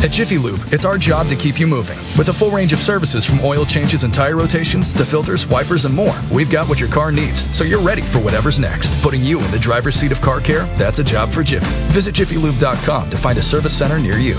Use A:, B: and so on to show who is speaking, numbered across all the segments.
A: At Jiffy Lube, it's our job to keep you moving. With a full range of services from oil changes and tire rotations to filters, wipers, and more, we've got what your car needs, so you're ready for whatever's next. Putting you in the driver's seat of car care, that's a job for Jiffy. Visit jiffylube.com to find a service center near you.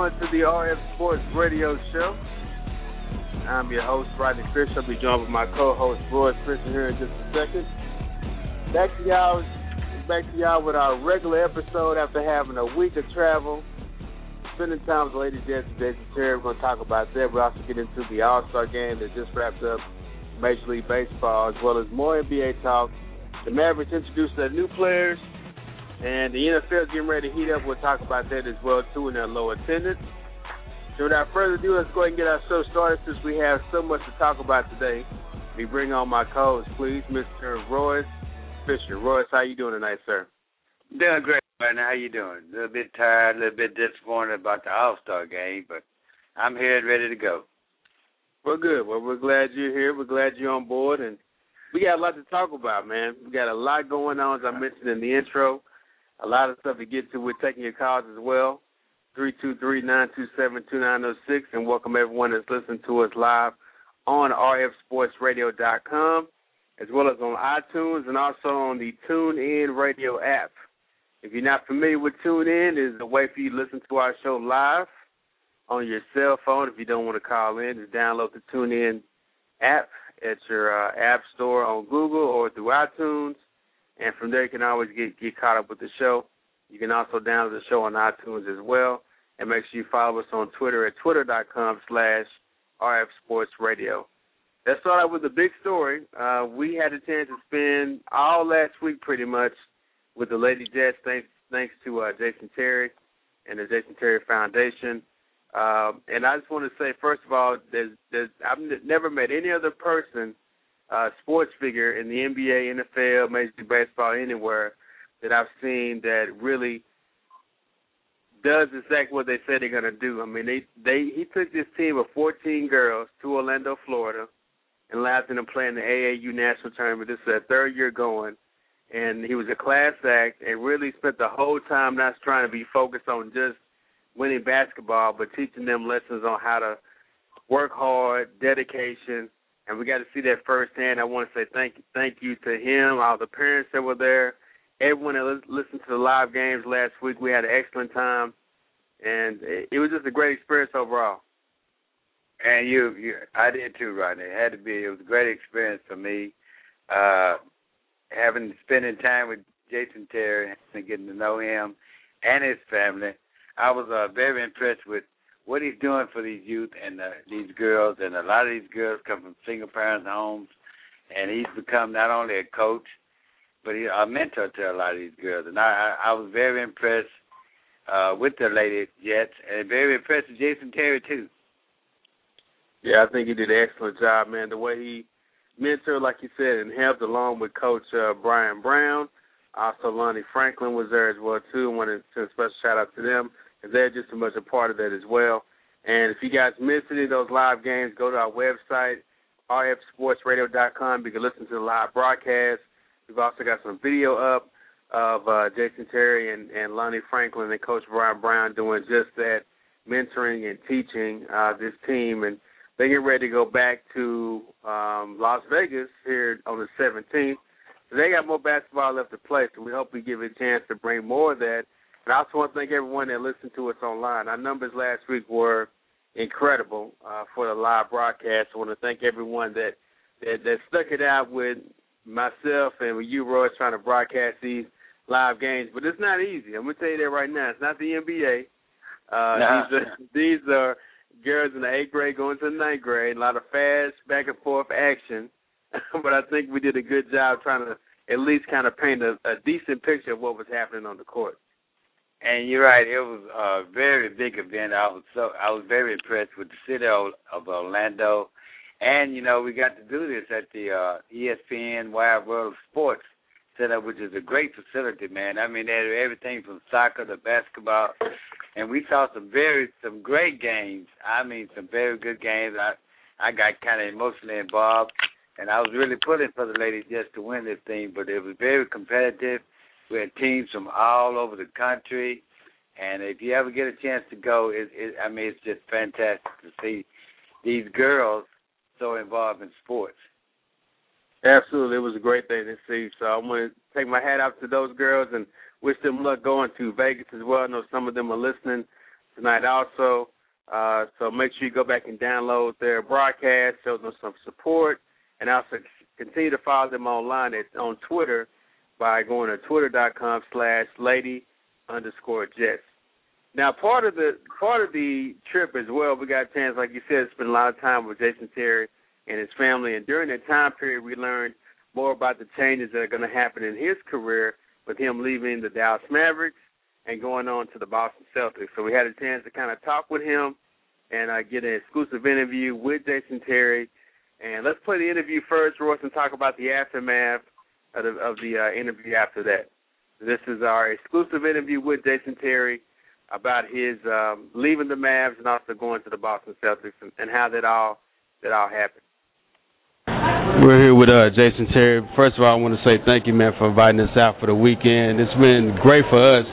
B: Everyone to the RF Sports Radio Show. I'm your host, Rodney Fish. I'll be joined with my co-host, Roy Fisher, here in just a second. Back to y'all, back to y'all with our regular episode after having a week of travel, spending time with Lady Jets and Jason Terry. We're going to talk about that. We're also get into the All-Star game that just wrapped up, Major League Baseball, as well as more NBA talk. The Mavericks introduced their new players and the NFL getting ready to heat up. We'll talk about that as well too in their low attendance. So without further ado, let's go ahead and get our show started since we have so much to talk about today. We bring on my co-host, please, Mr. Royce Fisher. Royce, how you doing tonight, sir?
C: Doing great now. How you doing? A little bit tired, a little bit disappointed about the All Star game, but I'm here and ready to go.
B: Well, good. Well, we're glad you're here. We're glad you're on board, and we got a lot to talk about, man. We got a lot going on, as I mentioned in the intro a lot of stuff to get to. We're taking your calls as well. 323-927-2906 and welcome everyone that's listening to us live on rfsportsradio.com as well as on iTunes and also on the TuneIn Radio app. If you're not familiar with TuneIn, it's a way for you to listen to our show live on your cell phone. If you don't want to call in, just download the TuneIn app at your uh, app store on Google or through iTunes and from there you can always get get caught up with the show. You can also download the show on iTunes as well, and make sure you follow us on Twitter at twitter.com slash RF Sports Radio. Let's start out with the big story. Uh, we had a chance to spend all last week pretty much with the Lady Jets, thanks thanks to uh, Jason Terry and the Jason Terry Foundation. Um, and I just want to say, first of all, there's, there's, I've never met any other person – uh, sports figure in the NBA, NFL, Major League Baseball, anywhere that I've seen that really does exactly what they said they're gonna do. I mean, they they he took this team of 14 girls to Orlando, Florida, and allowed them to play in the AAU national tournament. This is their third year going, and he was a class act and really spent the whole time not trying to be focused on just winning basketball, but teaching them lessons on how to work hard, dedication, and we got to see that firsthand. I want to say thank thank you to him, all the parents that were there, everyone that listened to the live games last week. We had an excellent time, and it was just a great experience overall.
C: And you, you I did too, Rodney. It had to be. It was a great experience for me, uh, having spending time with Jason Terry and getting to know him and his family. I was uh, very impressed with what he's doing for these youth and uh, these girls, and a lot of these girls come from single parents homes, and he's become not only a coach, but he's a mentor to a lot of these girls. And I, I, I was very impressed uh, with the lady Jets, and very impressed with Jason Terry too.
B: Yeah, I think he did an excellent job, man. The way he mentored, like you said, and helped along with Coach uh, Brian Brown. Also, Lonnie Franklin was there as well too. I want to send a special shout out to them because they're just as much a part of that as well. And if you guys missed any of those live games, go to our website, rfsportsradio.com. You can listen to the live broadcast. We've also got some video up of uh, Jason Terry and, and Lonnie Franklin and Coach Brian Brown doing just that, mentoring and teaching uh, this team. And they get ready to go back to um, Las Vegas here on the 17th. So they got more basketball left to play, so we hope we give a chance to bring more of that – and I also want to thank everyone that listened to us online. Our numbers last week were incredible uh, for the live broadcast. I want to thank everyone that, that that stuck it out with myself and with you, Roy, trying to broadcast these live games. But it's not easy. I'm gonna tell you that right now. It's not the NBA. Uh,
C: nah.
B: These are these are girls in the eighth grade going to the ninth grade. A lot of fast back and forth action, but I think we did a good job trying to at least kind of paint a, a decent picture of what was happening on the court.
C: And you're right. It was a very big event. I was so I was very impressed with the city of, Orlando, and you know we got to do this at the uh, ESPN Wide World of Sports setup, which is a great facility, man. I mean, they had everything from soccer to basketball, and we saw some very some great games. I mean, some very good games. I I got kind of emotionally involved, and I was really pulling for the ladies just to win this thing, but it was very competitive we had teams from all over the country, and if you ever get a chance to go, it, it I mean, it's just fantastic to see these girls so involved in sports.
B: Absolutely, it was a great thing to see. So I want to take my hat off to those girls and wish them luck going to Vegas as well. I know some of them are listening tonight also. Uh, so make sure you go back and download their broadcast, show them some support, and also continue to follow them online at, on Twitter by going to twitter.com slash lady underscore jets. Now, part of the part of the trip as well, we got a chance, like you said, spend a lot of time with Jason Terry and his family. And during that time period, we learned more about the changes that are going to happen in his career with him leaving the Dallas Mavericks and going on to the Boston Celtics. So we had a chance to kind of talk with him and uh, get an exclusive interview with Jason Terry. And let's play the interview first, Royce, and talk about the aftermath of the, of the uh, interview after that. This is our exclusive interview with Jason Terry about his um, leaving the Mavs and also going to the Boston Celtics and, and how that all that all happened.
D: We're here with uh, Jason Terry. First of all, I want to say thank you, man, for inviting us out for the weekend. It's been great for us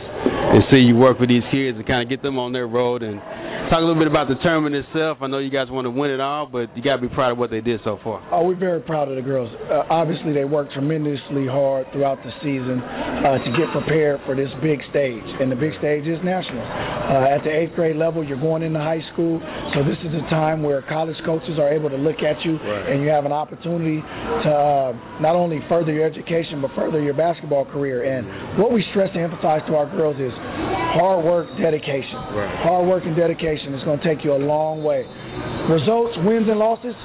D: to see you work with these kids and kind of get them on their road and talk a little bit about the tournament itself. I know you guys want to win it all, but you got to be proud of what they did so far.
E: Oh, we're very proud of the girls. Uh, obviously, they worked tremendously hard throughout the season uh, to get prepared for this big stage, and the big stage is national. Uh, at the eighth grade level, you're going into high school, so this is a time where college coaches are able to look at you,
D: right.
E: and you have an opportunity to uh, not only further your education but further your basketball career. And what we stress and emphasize to our girls is hard work, dedication.
D: Right.
E: Hard work and dedication is going to take you a long way. Results, wins, and losses.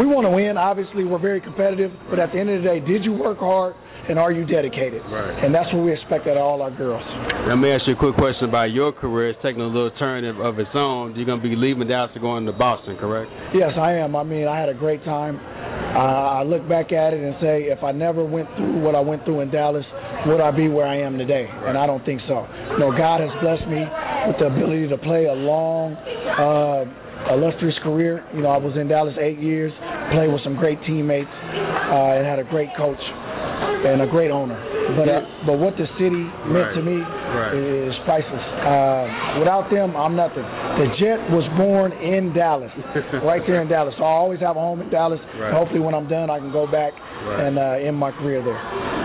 E: We want to win. Obviously, we're very competitive, but at the end of the day, did you work hard and are you dedicated?
D: Right.
E: And that's what we expect out of all our girls.
D: Let me ask you a quick question about your career. It's taking a little turn of, of its own. You're going to be leaving Dallas to going to Boston, correct?
E: Yes, I am. I mean, I had a great time. Uh, I look back at it and say, if I never went through what I went through in Dallas, would I be where I am today? And I don't think so. No, God has blessed me with the ability to play a long, uh, illustrious career. You know, I was in Dallas eight years, played with some great teammates, uh, and had a great coach and a great owner. But uh, but what the city meant
D: Right.
E: to me
D: Right.
E: is priceless. Uh, without them, I'm nothing. The Jet was born in Dallas, right there in Dallas. So I always have a home in Dallas.
D: Right.
E: Hopefully, when I'm done, I can go back and uh, end my career there.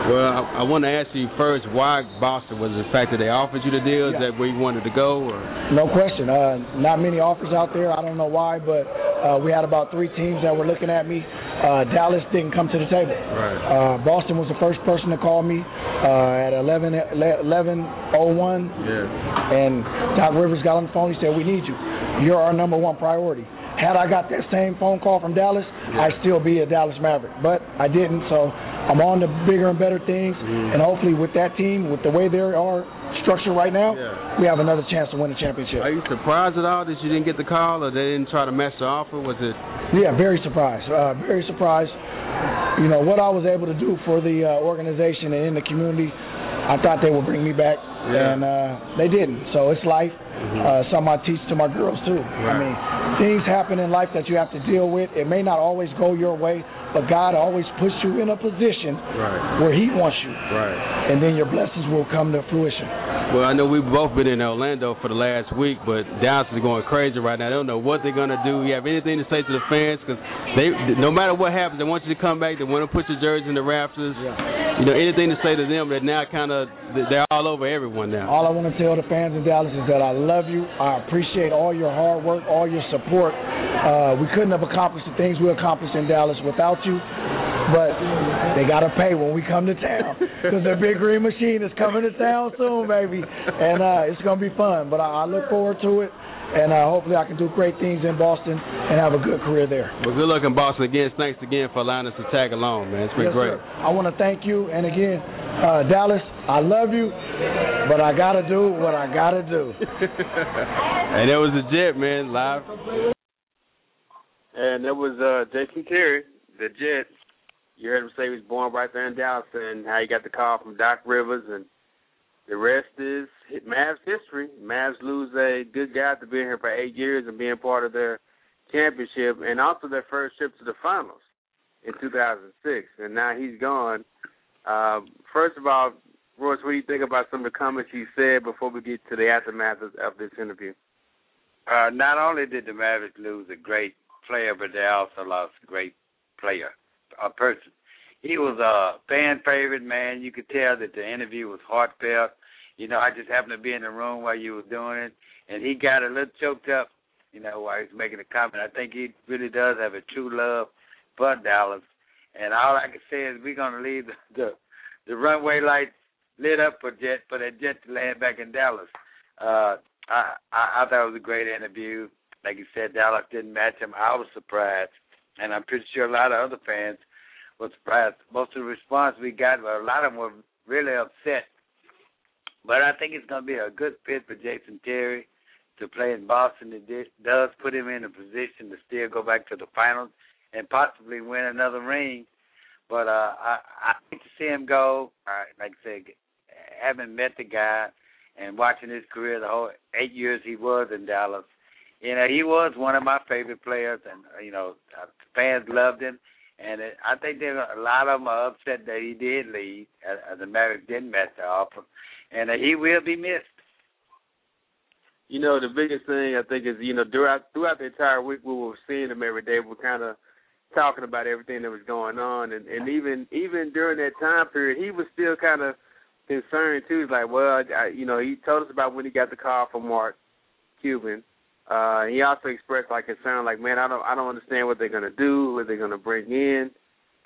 D: Well, I, I want to ask you first why Boston was it the fact that they offered you the deal? Is that where you wanted to go? Or?
E: No question. Uh, not many offers out there. I don't know why, but uh, we had about three teams that were looking at me. Uh, Dallas didn't come to the table.
D: Right.
E: Uh, Boston was the first person to call me uh, at 11 11:01,
D: Yeah.
E: and Doc Rivers got on the phone. He said, "We need you. You're our number one priority." Had I got that same phone call from Dallas, I'd still be a Dallas Maverick, but I didn't. So I'm on to bigger and better things,
D: Mhm.
E: and hopefully with that team, with the way they are structured right now,
D: Yeah.
E: we have another chance to win a championship.
D: Are you surprised at all that you didn't get the call, or they didn't try to match the offer? Was it?
E: Yeah, very surprised. Uh, very surprised. You know what I was able to do for the uh, organization and in the community. I thought they would bring me back,
D: Yeah.
E: and uh, they didn't. So it's life.
D: Mhm.
E: Uh, something I teach to my girls too. I mean, things happen in life that you have to deal with. It may not always go your way, but God always puts you in a position
D: Right.
E: where He wants you,
D: Right.
E: and then your blessings will come to fruition.
D: Well, I know we've both been in Orlando for the last week, but Dallas is going crazy right now. They don't know what they're going to do. You have anything to say to the fans? Because they, no matter what happens, they want you to come back. They want to put your jersey in the rafters.
E: Yeah.
D: You know, anything to say to them that now kind of they're all over everyone now.
E: All I want to tell the fans in Dallas is that I love you. I appreciate all your hard work, all your support. Uh, we couldn't have accomplished the things we accomplished in Dallas without you. but they got to pay when we come to town because the Big Green Machine is coming to town soon, baby, and uh, it's gonna be fun. But I, I look forward to it and uh, hopefully I can do great things in Boston and have a good career there.
D: Well, good luck in Boston again. Thanks again for allowing us to tag along, man. It's been
E: yes,
D: great.
E: Sir. I want to thank you, and again, uh, Dallas, I love you, but I gotta do what I gotta do.
D: and that was the Jet, man, live.
B: And that was uh, Jason Terry, the Jet. You heard him say he was born right there in Dallas, and how he got the call from Doc Rivers and the rest is Mavs history. Mavs lose a good guy to being here for eight years and being part of their championship and also their first trip to the finals in 2006. And now he's gone. Um, first of all, Royce, what do you think about some of the comments he said before we get to the aftermath of, of this interview?
C: Uh, not only did the Mavericks lose a great player, but they also lost great player, a person he was a fan favorite man. You could tell that the interview was heartfelt. You know, I just happened to be in the room while you were doing it, and he got a little choked up. You know, while he's making a comment. I think he really does have a true love for Dallas, and all I can say is we're gonna leave the the, the runway lights lit up for jet for that jet to land back in Dallas. Uh, I, I I thought it was a great interview. Like you said, Dallas didn't match him. I was surprised, and I'm pretty sure a lot of other fans was surprised. Most of the response we got, a lot of them were really upset. But I think it's going to be a good fit for Jason Terry to play in Boston. It does put him in a position to still go back to the finals and possibly win another ring. But uh, I I hate to see him go. Like I said, having met the guy and watching his career, the whole eight years he was in Dallas, you know, he was one of my favorite players, and you know, fans loved him and it, I think there a lot of them are upset that he did leave. Uh, the Mavericks didn't match the offer, and uh, he will be missed.
B: You know, the biggest thing I think is you know throughout throughout the entire week we were seeing him every day. We're kind of talking about everything that was going on, and and even even during that time period, he was still kind of concerned too. He's like, well, I, you know, he told us about when he got the call from Mark Cuban uh, he also expressed like concern, like, man, I don't, I don't understand what they're gonna do, what they're gonna bring in.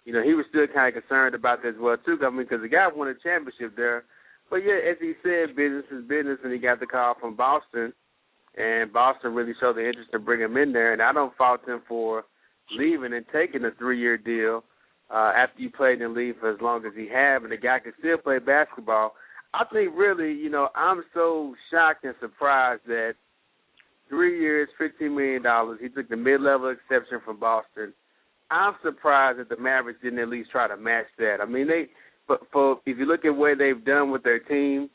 B: You know, he was still kind of concerned about this well too. I mean, because the guy won a championship there, but yeah, as he said, business is business, and he got the call from Boston, and Boston really showed the interest to bring him in there, and I don't fault him for leaving and taking a three-year deal uh, after you played in the league for as long as he have, and the guy can still play basketball. I think really, you know, I'm so shocked and surprised that three years, fifteen million dollars. He took the mid-level exception from Boston. I'm surprised that the Mavericks didn't at least try to match that. I mean, they, but for if you look at what they've done with their team,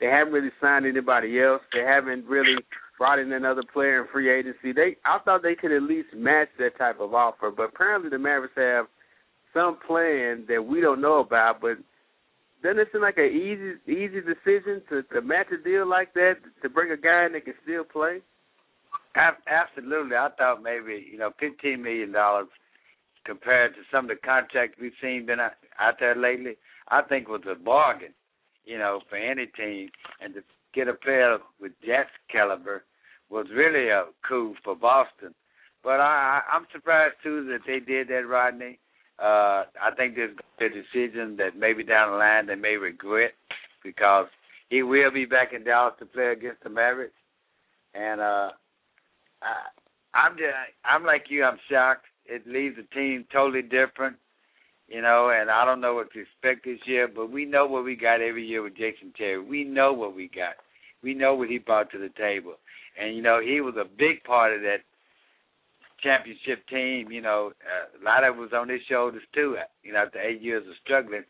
B: they haven't really signed anybody else. They haven't really brought in another player in free agency. They, I thought they could at least match that type of offer, but apparently the Mavericks have some plan that we don't know about. But doesn't it seem like an easy, easy decision to to match a deal like that to bring a guy in that can still play?
C: Absolutely, I thought maybe you know fifteen million dollars compared to some of the contracts we've seen been out, there lately. I think was a bargain, you know, for any team, and to get a player with Jet's caliber was really a coup for Boston. But I, I'm surprised too that they did that, Rodney. Uh, I think there's a decision that maybe down the line they may regret because he will be back in Dallas to play against the Mavericks, and uh, I, I'm just, I'm like you. I'm shocked. It leaves the team totally different, you know. And I don't know what to expect this year, but we know what we got every year with Jason Terry. We know what we got. We know what he brought to the table, and you know he was a big part of that championship team. You know, uh, a lot of it was on his shoulders too. You know, after eight years of struggling,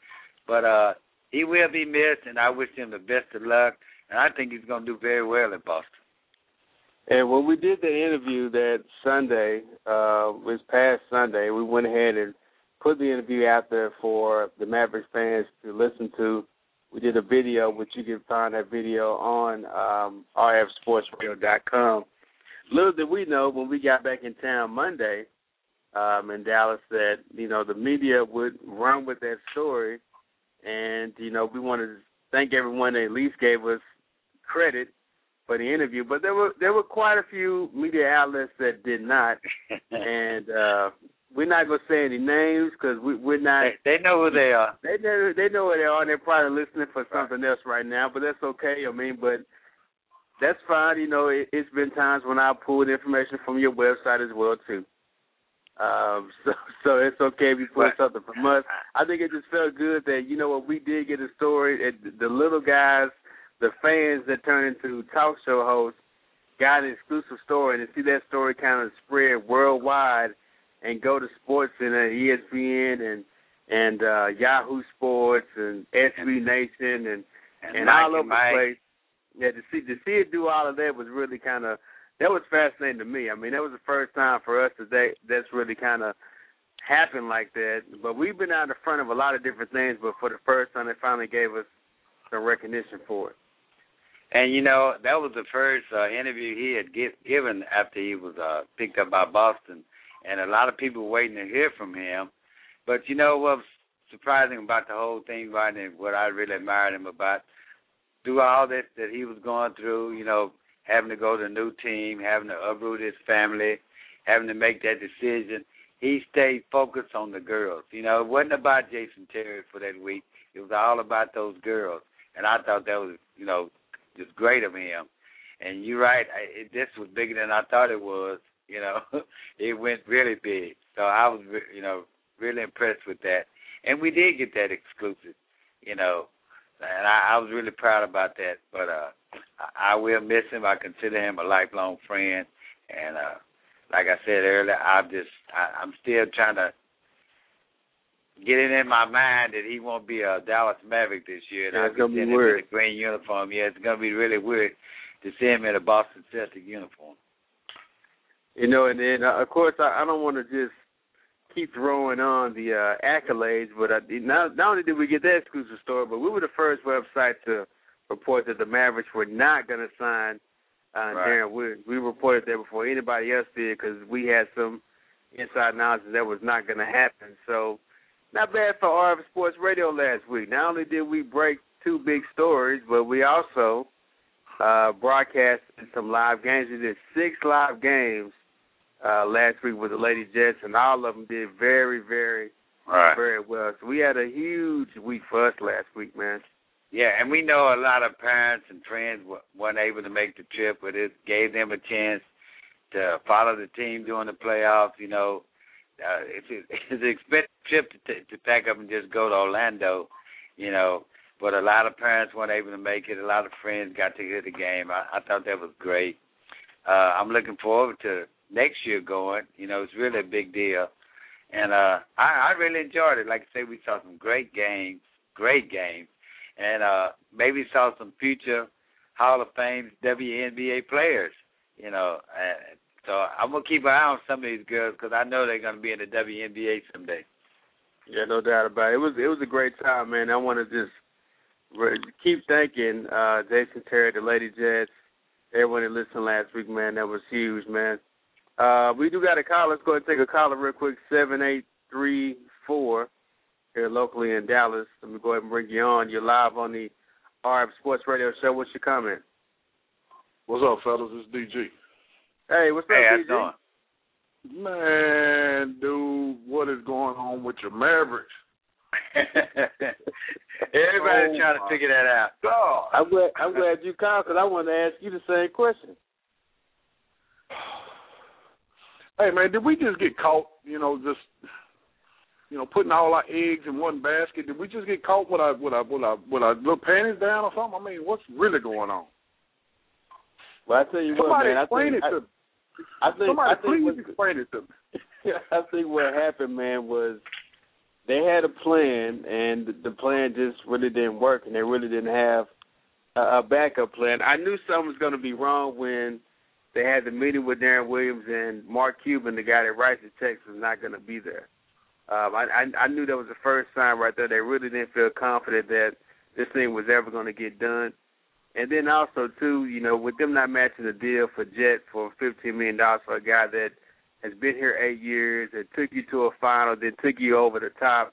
C: but uh, he will be missed, and I wish him the best of luck. And I think he's going to do very well in Boston.
B: And when we did the interview that Sunday, uh, was past Sunday, we went ahead and put the interview out there for the Mavericks fans to listen to. We did a video, which you can find that video on um, rfsportsradio.com. Little did we know when we got back in town Monday um, in Dallas that you know the media would run with that story, and you know we wanted to thank everyone that at least gave us credit for the interview, but there were there were quite a few media outlets that did not, and uh, we're not gonna say any names because we, we're not.
C: They, they know who they are.
B: They know they know who they are. and They're probably listening for something else right now, but that's okay. I mean, but that's fine. You know, it, it's been times when I pulled information from your website as well too. Um, so so it's okay if you pull something from us. I think it just felt good that you know what we did get a story. And the little guys, the fans that turned into talk show hosts, got an exclusive story, and to see that story kind of spread worldwide and go to sports and uh, ESPN and and uh, Yahoo Sports and SB Nation and
C: And,
B: and all over the place. Yeah, to see to see it do all of that was really kind of that was fascinating to me. I mean, that was the first time for us that they, that's really kind of happened like that. But we've been out in front of a lot of different things, but for the first time, they finally gave us some recognition for it.
C: And you know that was the first uh, interview he had give, given after he was uh, picked up by Boston, and a lot of people waiting to hear from him. But you know what was surprising about the whole thing, right, and what I really admired him about, through all that that he was going through, you know, having to go to a new team, having to uproot his family, having to make that decision, he stayed focused on the girls. You know, it wasn't about Jason Terry for that week. It was all about those girls, and I thought that was, you know, just great of him. And you're right, I, it, this was bigger than I thought it was. You know, it went really big. So I was, re- you know, really impressed with that. And we did get that exclusive, you know, and I, I was really proud about that. But uh, I, I will miss him. I consider him a lifelong friend, and uh, like I said earlier, I'm just, I, I'm still trying to get it in my mind that he won't be a Dallas Maverick this year. And
B: Yeah, it's gonna be weird.
C: in the green uniform. Yeah, it's gonna be really weird to see him in a Boston Celtic uniform.
B: You know, and then uh, of course I, I don't want to just keep throwing on the uh, accolades, but I, not not only did we get that exclusive story, but we were the first website to report that the Mavericks were not going to sign uh,
C: Right.
B: Deron. We reported that before anybody else did because we had some inside knowledge that that was not going to happen. So not bad for RF Sports Radio last week. Not only did we break two big stories, but we also uh, broadcast some live games. We did six live games uh, last week with the Lady Jets, and all of them did very, very,
C: Right.
B: very well. So we had a huge week for us last week, man.
C: Yeah, and we know a lot of parents and friends weren't able to make the trip, but it gave them a chance to follow the team during the playoffs. You know, uh, it's, it's an expensive trip to, t- to pack up and just go to Orlando. You know, but a lot of parents weren't able to make it. A lot of friends got to hear the game. I, I thought that was great. Uh, I'm looking forward to next year going. You know, it's really a big deal, and uh, I, I really enjoyed it. Like I say, we saw some great games, great games and uh maybe saw some future Hall of Fame WNBA players. You know, and so I'm gonna keep an eye on some of these girls because I know they're gonna be in the WNBA someday.
B: Yeah, no doubt about it. It was it was a great time, man. I want to just re- keep thanking uh, Jason Terry, the Lady Jets, everyone that listened last week, man. That was huge, man. Uh, we do got a call. Let's go ahead and take a caller real quick. Seven eight three four here locally in Dallas. Let me go ahead and bring you on. You're live on the RF Sports Radio Show. What's your comment?
F: What's up, fellas? It's DG.
B: Hey, what's up,
C: Hey, how
B: DJ?
C: you doing?
F: Man, dude, what is going on with your Mavericks?
C: Everybody's
F: Oh,
C: trying to figure that out.
F: God.
B: I'm glad I'm glad you called because I wanted to ask you the same question.
F: Hey, man, did we just get caught? You know, just you know, putting all our eggs in one basket. Did we just get caught with our with our with our with our little panties down or something? I mean, what's really going on?
B: Well, I tell you what,
F: Somebody
B: man. I
F: explain
B: think,
F: it to me.
B: I, think
F: Somebody
B: I think
F: please
B: what-
F: explain it to me.
B: I think what happened, man, was they had a plan, and the plan just really didn't work, and they really didn't have a, a backup plan. I knew something was going to be wrong when they had the meeting with Deron Williams and Mark Cuban, the guy that writes the text, was not going to be there. Um, I, I I knew that was the first sign right there. They really didn't feel confident that this thing was ever going to get done. And then also too, you know, with them not matching the deal for Jet for fifteen million dollars for a guy that has been here eight years, that took you to a final, then took you over the top.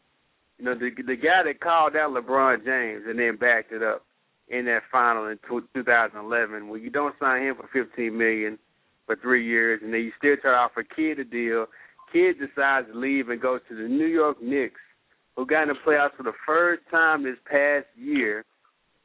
B: You know, the the guy that called out LeBron James and then backed it up in that final in two, 2011. When you don't sign him for 15 million for three years, and then you still try to offer Kidd a deal, Kidd decides to leave and goes to the New York Knicks, who got in the playoffs for the first time this past year,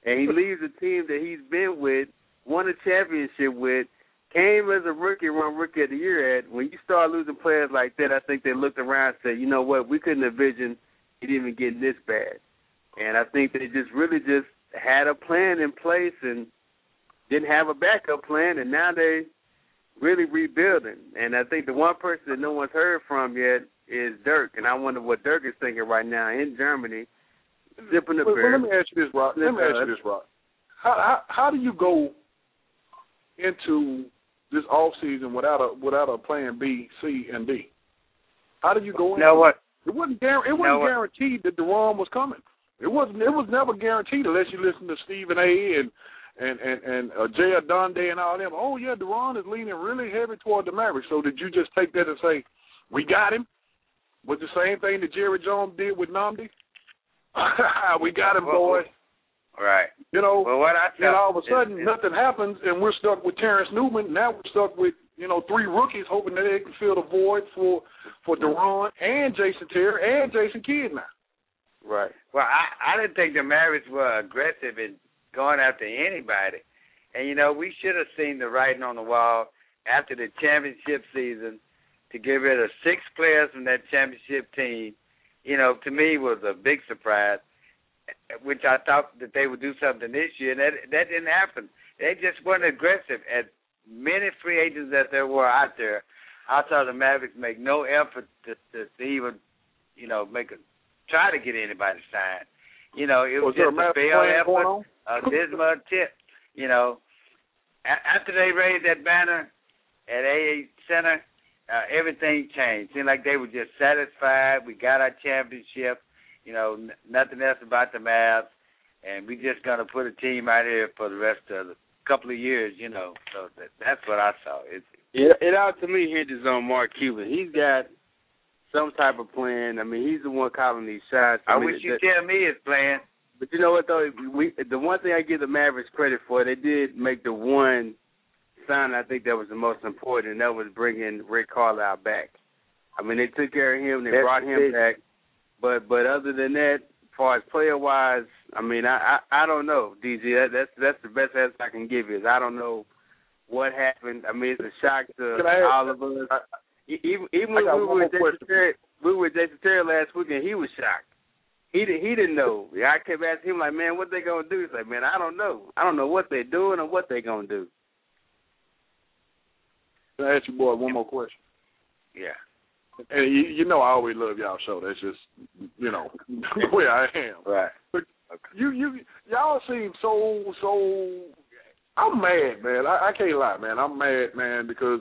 B: and he leaves a team that he's been with, won a championship with, came as a rookie, won rookie of the year at. When you start losing players like that, I think they looked around and said, you know what, we couldn't envision it even getting this bad. And I think they just really just had a plan in place and didn't have a backup plan, and now they really rebuilding. And I think the one person that no one's heard from yet is Dirk, and I wonder what Dirk is thinking right now in Germany, zipping the
F: well. Well, let me ask you this, Rob. Let me ask you this, Rob. How, how how do you go into this off season without a without a plan B, C, and D? How did you go in?
C: You what?
F: It wasn't guar- it wasn't guaranteed that Deron was coming. It wasn't. It was never guaranteed unless you listen to Stephen A. and and and and uh, Jay Adonde and all them. Oh yeah, Deron is leaning really heavy toward the Mavericks. So did you just take that and say, we got him? Was the same thing that Jerry Jones did with Nnamdi? we got him, boys.
C: Right.
F: You know,
C: well, what I
F: and all of a sudden nothing happens, and we're stuck with Terrence Newman. Now we're stuck with you know three rookies, hoping that they can fill the void for for Deron and Jason Terry and Jason Kidd now.
B: Right.
C: Well, I I didn't think the Mavericks were aggressive in going after anybody, and you know we should have seen the writing on the wall after the championship season to get rid of six players from that championship team. You know, to me was a big surprise which I thought that they would do something this year. And that that didn't happen. They just weren't aggressive. As many free agents as there were out there, I saw the Mavericks make no effort to, to, to even, you know, make a try to get anybody signed. You know, it was,
F: was
C: just a failed effort, a dismal attempt. You know, a- after they raised that banner at AA Center, uh, everything changed. Seemed like they were just satisfied. We got our championship you know, n- nothing else about the Mavs, and we just gonna put a team out here for the rest of the couple of years, you know. So that, that's what I saw. It's
B: it, it out to me hinges on Mark Cuban. He's got some type of plan. I mean, he's the one calling these shots. I,
C: I
B: mean,
C: wish you tell me his plan.
B: But you know what though, we the one thing I give the Mavericks credit for, they did make the one sign I think that was the most important, and that was bringing Rick Carlisle back. I mean, they took care of him. They
C: That's
B: brought him
C: big.
B: back. But but other than that, as far as player wise, I mean, I, I I don't know, DG. That, that's that's the best answer I can give you. Is I don't know what happened. I mean, it's a shock to
F: I
B: all of us.
F: I,
B: even even when we were with Jason. Terry, we were Jason Terry last weekend. He was shocked. He he didn't know. I kept asking him like, man, what they gonna do? He's like, man, I don't know. I don't know what they're doing or what they're gonna do.
F: Can I ask you, boy, one more question?
C: Yeah.
F: And you, you know, I always love y'all show. That's just, you know, where I am.
C: Right.
F: But you, you, y'all seem so, so. I'm mad, man. I, I can't lie, man. I'm mad, man, because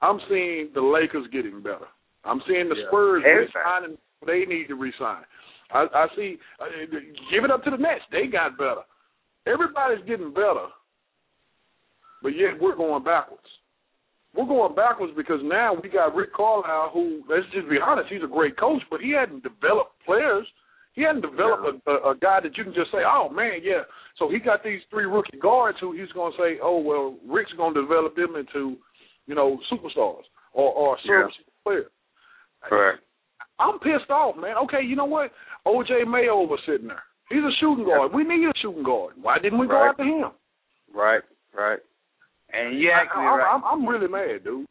F: I'm seeing the Lakers getting better. I'm seeing the
B: Yeah.
F: Spurs resigning. They need to resign. I, I see. Uh, give it up to the Nets. They got better. Everybody's getting better, but yet we're going backwards. We're going backwards because now we got Rick Carlisle, who let's just be honest, he's a great coach, but he hadn't developed players. He hadn't developed a, a, a guy that you can just say, "Oh man, yeah." So he got these three rookie guards who he's going to say, "Oh well, Rick's going to develop them into, you know, superstars or or serviceable players."
C: Correct.
F: I'm pissed off, man. Okay, you know what? OJ Mayo was sitting there. He's a shooting guard. We need a shooting guard. Why didn't we go after him?
B: Right, right.
C: And you're actually
F: I,
C: right.
F: I'm, I'm really mad, dude.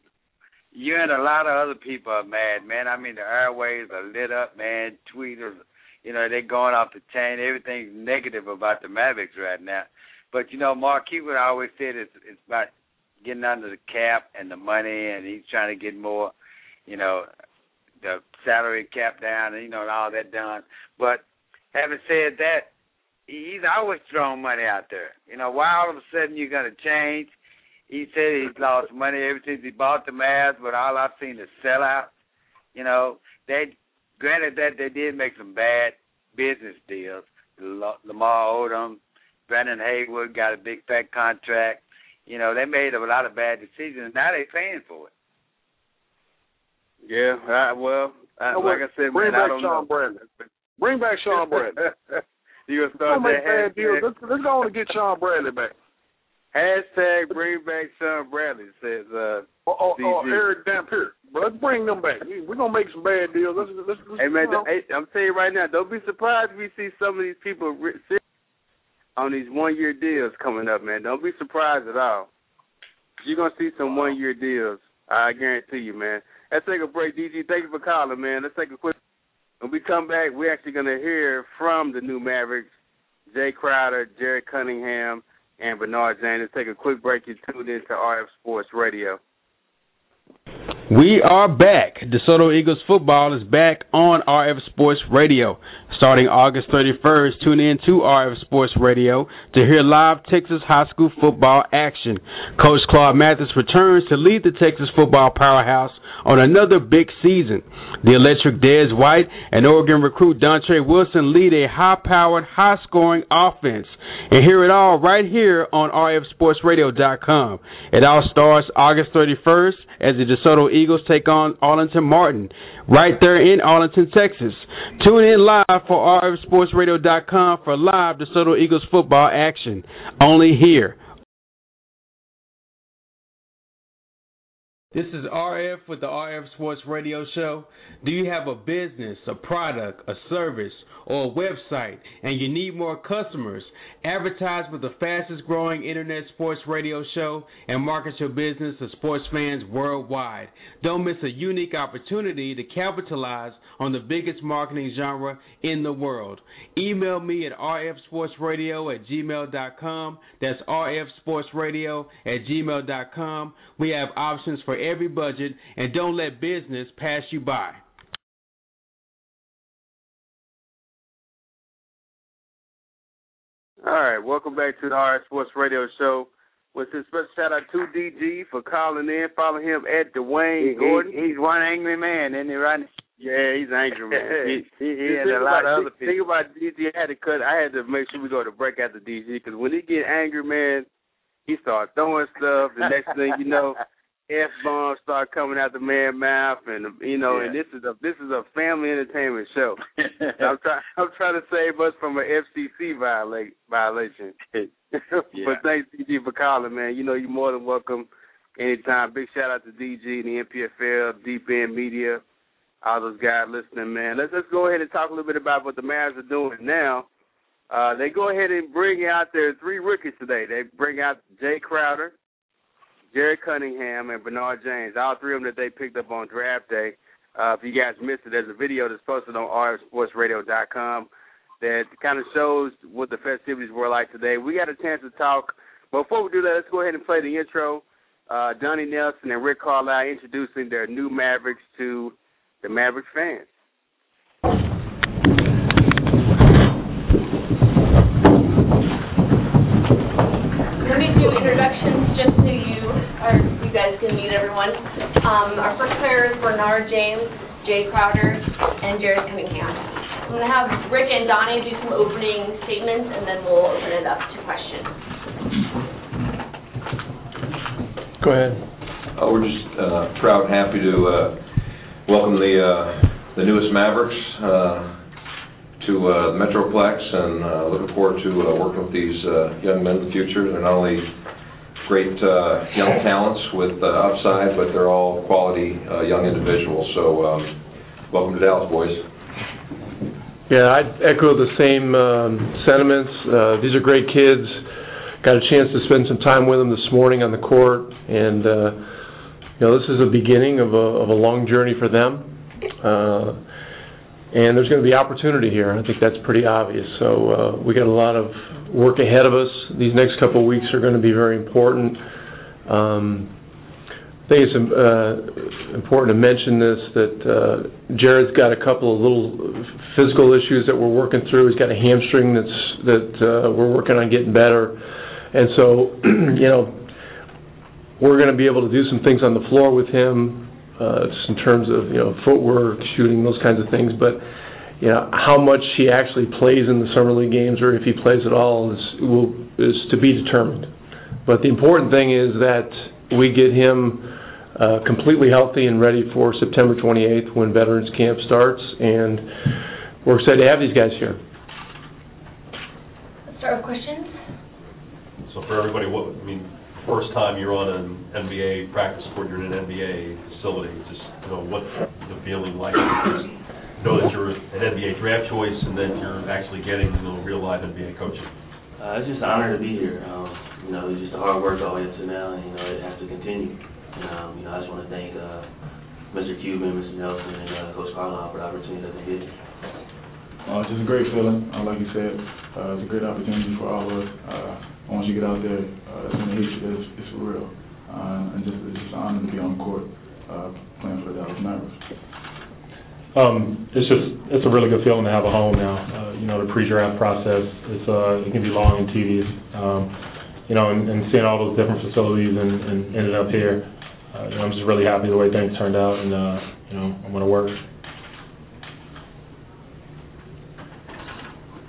C: You and a lot of other people are mad, man. I mean, the airways are lit up, man. Tweeters, you know, they're going off the chain. Everything's negative about the Mavericks right now. But you know, Mark Cuban always said it's it's about getting under the cap and the money, and he's trying to get more, you know, the salary cap down, and you know, and all that done. But having said that, he's always throwing money out there. You know, why all of a sudden you're going to change? He said he's lost money ever since he bought the Mavs, but all I've seen is sellouts. You know, they granted that they did make some bad business deals. Lamar Odom, Brendan Haywood got a big fat contract. You know, they made a lot of bad decisions. Now they're paying for it.
B: Yeah. I, well, I,
F: You
B: like? I said,
F: Bring
B: man, I
F: back
B: don't
F: Shawn
B: know.
F: Bradley. Bring back Shawn Bradley.
B: you gonna start that
F: bad deals.
B: hashtag,
F: Let's, let's go on and get Shawn Bradley back.
B: Hashtag bring back Shawn Bradley says uh
F: or, or
B: CG.
F: Erick Dampier. Let's bring them back. We, we're gonna make some bad deals. Let's, let's, let's,
B: Hey man,
F: you know.
B: hey, I'm telling you right now, don't be surprised if we see some of these people sit on these one year deals coming up, man. Don't be surprised at all. You're gonna see some one year deals. I guarantee you, man. Let's take a break, DG. Thank you for calling, man. Let's take a quick. When we come back, we're actually gonna hear from the new Mavericks, Jae Crowder, Jared Cunningham, and Bernard James. Let's take a quick break. You're tuned in to RF Sports Radio.
D: We are back. DeSoto Eagles football is back on RF Sports Radio. Starting August 31st, tune in to RF Sports Radio to hear live Texas high school football action. Coach Claude Mathis returns to lead the Texas football powerhouse on another big season. The electric Dez White and Oregon recruit Dontre Wilson lead a high-powered, high-scoring offense. And hear it all right here on RFSportsRadio.com. It all starts August 31st as the DeSoto Eagles take on Arlington Martin right there in Arlington, Texas. Tune in live for RFSportsRadio.com for live DeSoto Eagles football action. Only here. This is RF with the RF Sports Radio Show. Do you have a business, a product, a service, or a website, and you need more customers? Advertise with the fastest growing internet sports radio show and market your business to sports fans worldwide. Don't miss a unique opportunity to capitalize on the biggest marketing genre in the world. Email me at rfsportsradio at gmail.com. That's rfsportsradio at gmail.com. We have options for every budget, and don't let business pass you by.
B: All right, welcome back to the RF Sports Radio Show. With a special shout out to DG for calling in. Follow him at Dwayne
C: He-
B: Gordon.
C: he- he's one angry man, isn't he, Rodney?
B: Yeah, he's angry man.
C: he, he, he and a lot
B: about-
C: of other
B: think- Think about DG. I had to cut. I had to make sure we go to break after DG because when he get angry, man, he start throwing stuff. The next thing you know, f bombs start coming out the man mouth, and you know, and this is a this is a family entertainment show. I'm trying. I'm trying to save us from an FCC viola- violation. but thanks, DG, for calling, man. You know, you're more than welcome anytime. Big shout out to DG and the NPFL, Deep End Media, all those guys listening, man. Let's let's go ahead and talk a little bit about what the Mavs are doing now. Uh, they go ahead and bring out their three rookies today. They bring out Jae Crowder, Jared Cunningham, and Bernard James. All three of them that they picked up on draft day. Uh, if you guys missed it, there's a video that's posted on rsportsradio.com that kind of shows what the festivities were like today. We got a chance to talk. Before we do that, let's go ahead and play the intro. Uh, Donnie Nelson and Rick Carlisle introducing their new Mavericks to the Mavericks fans.
G: Let me do introductions just so you, or you guys can meet everyone. Um, our first player is Bernard James, Jae Crowder, and Jared Cunningham. I'm going to have Rick and Donnie do some opening statements, and then we'll open it up to questions.
H: Go ahead.
I: Uh, we're just uh, proud and happy to uh, welcome the uh, the newest Mavericks uh, to uh, the Metroplex, and uh, looking forward to uh, working with these uh, young men in the future. They're not only great uh, young talents with uh, upside, but they're all quality uh, young individuals. So, um, welcome to Dallas, boys.
H: Yeah, I'd echo the same um, sentiments. Uh, these are great kids. Got a chance to spend some time with them this morning on the court, and uh, you know this is a beginning of a of a long journey for them. Uh, and there's going to be opportunity here. I think that's pretty obvious. So uh, we got a lot of work ahead of us. These next couple of weeks are going to be very important. Um, I think it's uh, important to mention this that uh, Jared's got a couple of little physical issues that we're working through. He's got a hamstring that's that uh, we're working on getting better, and so you know we're going to be able to do some things on the floor with him, uh, just in terms of you know footwork, shooting, those kinds of things. But you know how much he actually plays in the summer league games, or if he plays at all, is will is to be determined. But the important thing is that we get him uh, completely healthy and ready for September 28th when Veterans Camp starts, and we're excited to have these guys here.
G: Let's start with questions.
J: So for everybody, what, I mean, first time you're on an NBA practice court, you're in an NBA facility. Just you know, what's the feeling like? Just know that you're an NBA draft choice, and that you're actually getting you know real live NBA coaching.
K: Uh, it's just an honor to be here. Um, you know, it's just the hard work all the way up to now, and you know, it has to continue. And um, you know, I just want to thank uh, Mr. Cuban, Mr. Nelson, and uh, Coach Carlisle for the opportunity that they did.
L: Uh, it's just a great feeling. Uh, like you said, uh, it's a great opportunity for all of us. Uh, once you get out there, uh, it's you. It's, it's for real. Uh, and just, it's just an honor to be on court uh, playing for the Dallas Mavericks.
M: Um, it's just it's a really good feeling to have a home now. Uh, you know, the pre-draft process it's uh, it can be long and tedious. Um, you know, and, and seeing all those different facilities and, and ended up here, uh, you know, I'm just really happy the way things turned out, and uh, you know, I'm to work.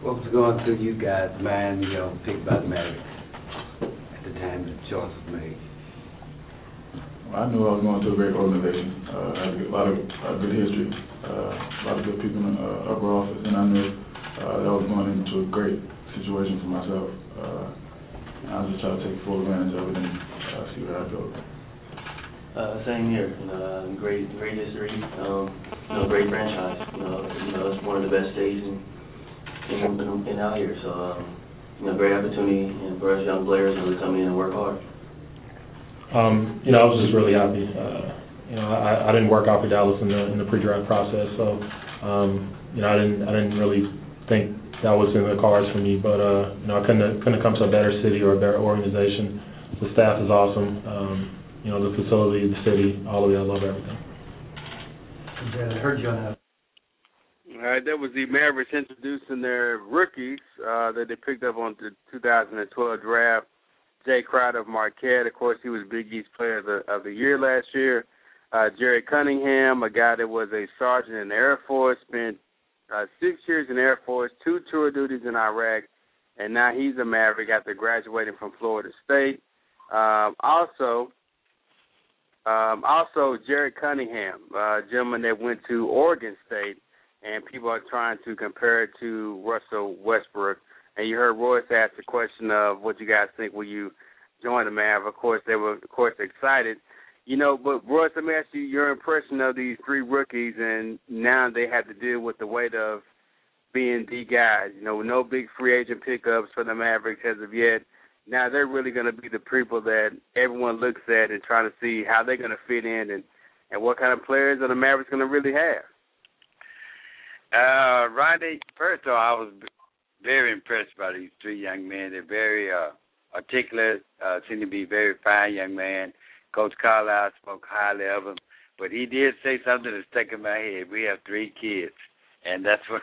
N: What was going through you guys' mind, you know, picked by the Mavericks at the time the choice was made?
L: Well, I knew I was going to a great organization. Uh, I had a lot of uh, good history, uh, a lot of good people in the uh, upper office, and I knew uh, that I was going into a great situation for myself. Uh, and I just trying to take full advantage of it and uh, see where I go.
K: Uh, same here. You know, uh, great, great history. Um, you know, great franchise. You know, you know, it's one of the best states in in, in, in out here. So, um, you know, great opportunity and for us young players you know, to come in and work hard.
M: Um, you know, I was just really happy. Uh, you know, I, I didn't work out for Dallas in the in the pre-draft process, so um, you know, I didn't I didn't really think that was in the cards for me. But uh, you know, I couldn't have, couldn't have come to a better city or a better organization. The staff is awesome. Um, you know, the facility, the city, all of it. I love everything.
O: I heard you on that
B: all right, that was the Mavericks introducing their rookies uh, that they picked up on the 2012 draft. Jae Crowder of Marquette, of course, he was Big East Player of the, of the Year last year. Uh, Jerry Cunningham, a guy that was a sergeant in the Air Force, spent uh, six years in the Air Force, two tour duties in Iraq, and now he's a Maverick after graduating from Florida State. Um, also, um, also Jared Cunningham, uh, gentleman that went to Oregon State and people are trying to compare it to Russell Westbrook. And you heard Royce ask the question of what you guys think will you join the Mav. Of course, they were of course excited. You know, but Royce, let me ask you your impression of these three rookies, and now they have to deal with the weight of being the guys. You know, no big free agent pickups for the Mavericks as of yet. Now they're really going to be the people that everyone looks at and trying to see how they're going to fit in and and what kind of players are the Mavericks going to really have.
C: Uh, Rodney, first of all, I was very impressed by these three young men. They're very uh, articulate, uh, seem to be very fine young man. Coach Carlisle spoke highly of them, but he did say something that stuck in my head. We have three kids, and that's what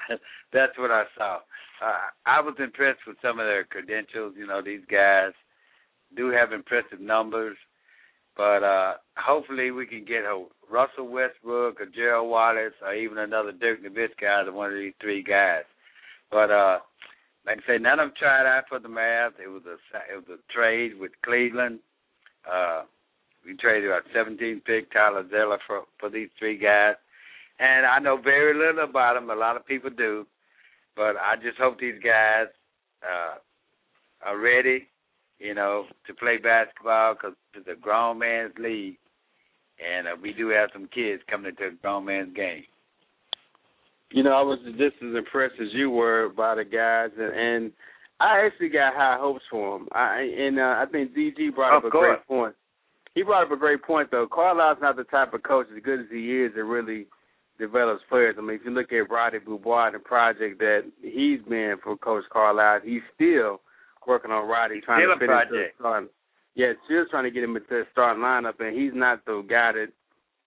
C: that's what I saw. Uh, I was impressed with some of their credentials. You know, these guys do have impressive numbers. But uh, hopefully we can get a Russell Westbrook or Gerald Wallace or even another Dirk Nowitzki of one of these three guys. But uh, like I say, none of them tried out for the Mavs. It was a it was a trade with Cleveland. Uh, we traded our 17th pick Tyler Zeller for for these three guys, and I know very little about them. A lot of people do, but I just hope these guys uh, are ready you know, to play basketball because it's a grown man's league, and uh, we do have some kids coming into a grown man's game.
B: You know, I was just as impressed as you were by the guys, and, and I actually got high hopes for them. I and uh, I think DG brought
C: of
B: up a
C: course.
B: great point. He brought up a great point though. Carlisle's not the type of coach, as good as he is, that really develops players. I mean, if you look at Roddy Beaubois and the project that he's been for Coach Carlisle, he's still working on Roddy, trying
C: Still
B: to fit into the starting. Yeah, still trying to get him into the starting lineup, and he's not the guy that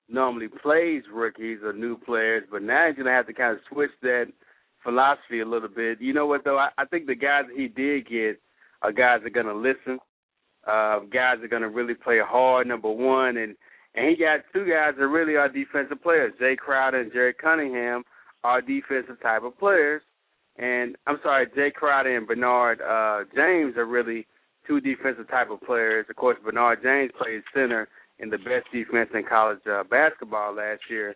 B: normally plays rookies or new players. But now he's gonna have to kind of switch that philosophy a little bit. You know what though? I, I think the guys he did get are guys that are gonna listen. Uh, guys that are gonna really play hard. Number one, and and he got two guys that really are defensive players. Jae Crowder and Jerry Cunningham are defensive type of players. And I'm sorry, Jae Crowder and Bernard uh, James are really two defensive type of players. Of course, Bernard James played center in the best defense in college uh, basketball last year.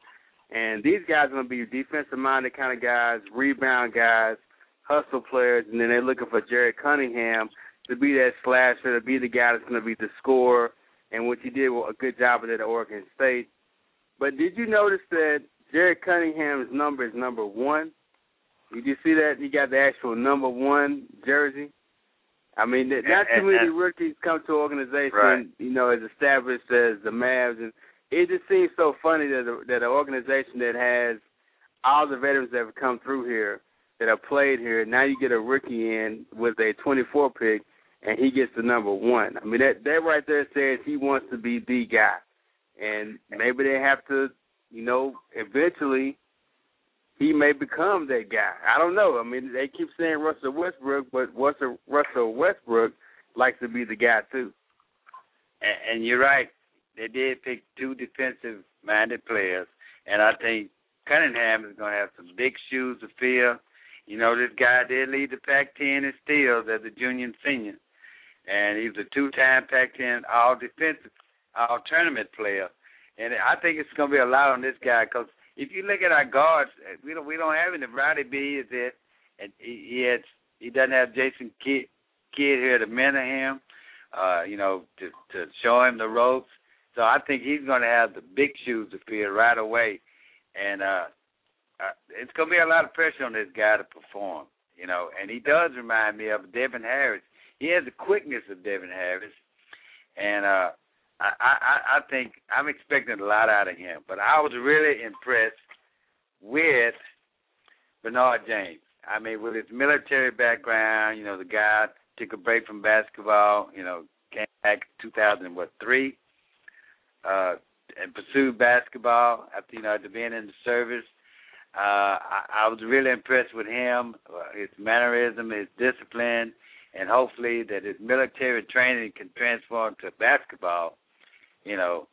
B: And these guys are going to be defensive minded kind of guys, rebound guys, hustle players, and then they're looking for Jared Cunningham to be that slasher, to be the guy that's going to be the scorer, and which he did a good job of it at Oregon State. But did you notice that Jared Cunningham's number is number one? Did you see that? He got the actual number one jersey. I mean, not too many rookies come to organization,
C: Right.
B: you know, as established as the Mavs, and it just seems so funny that a, that an organization that has all the veterans that have come through here, that have played here, now you get a rookie in with a 24 pick, and he gets the number one. I mean, that that right there says he wants to be the guy, and maybe they have to, you know, eventually he may become that guy. I don't know. I mean, they keep saying Russell Westbrook, but Russell Russell Westbrook likes to be the guy too.
C: And, and you're right. They did pick two defensive-minded players, and I think Cunningham is going to have some big shoes to fill. You know, this guy did lead the Pac-10 in steals as a junior and senior, and he was a two-time Pac-10 All-Defensive, All-Tournament player. And I think it's going to be a lot on this guy because if you look at our guards, we don't we don't have any. Roddy B is it, and he, he had he doesn't have Jason Kidd, Kidd here to mentor him, uh, you know, to to show him the ropes. So I think he's going to have the big shoes to fill right away, and uh, uh, it's going to be a lot of pressure on this guy to perform, you know. And he does remind me of Devin Harris. He has the quickness of Devin Harris, and uh, I, I I think I'm expecting a lot out of him. But I was really impressed with Bernard James. I mean, with his military background, you know, the guy took a break from basketball, you know, came back in 2003, uh, and pursued basketball after, you know, after being in the service. Uh, I, I was really impressed with him, uh, his mannerism, his discipline, and hopefully that his military training can transform to basketball. You know,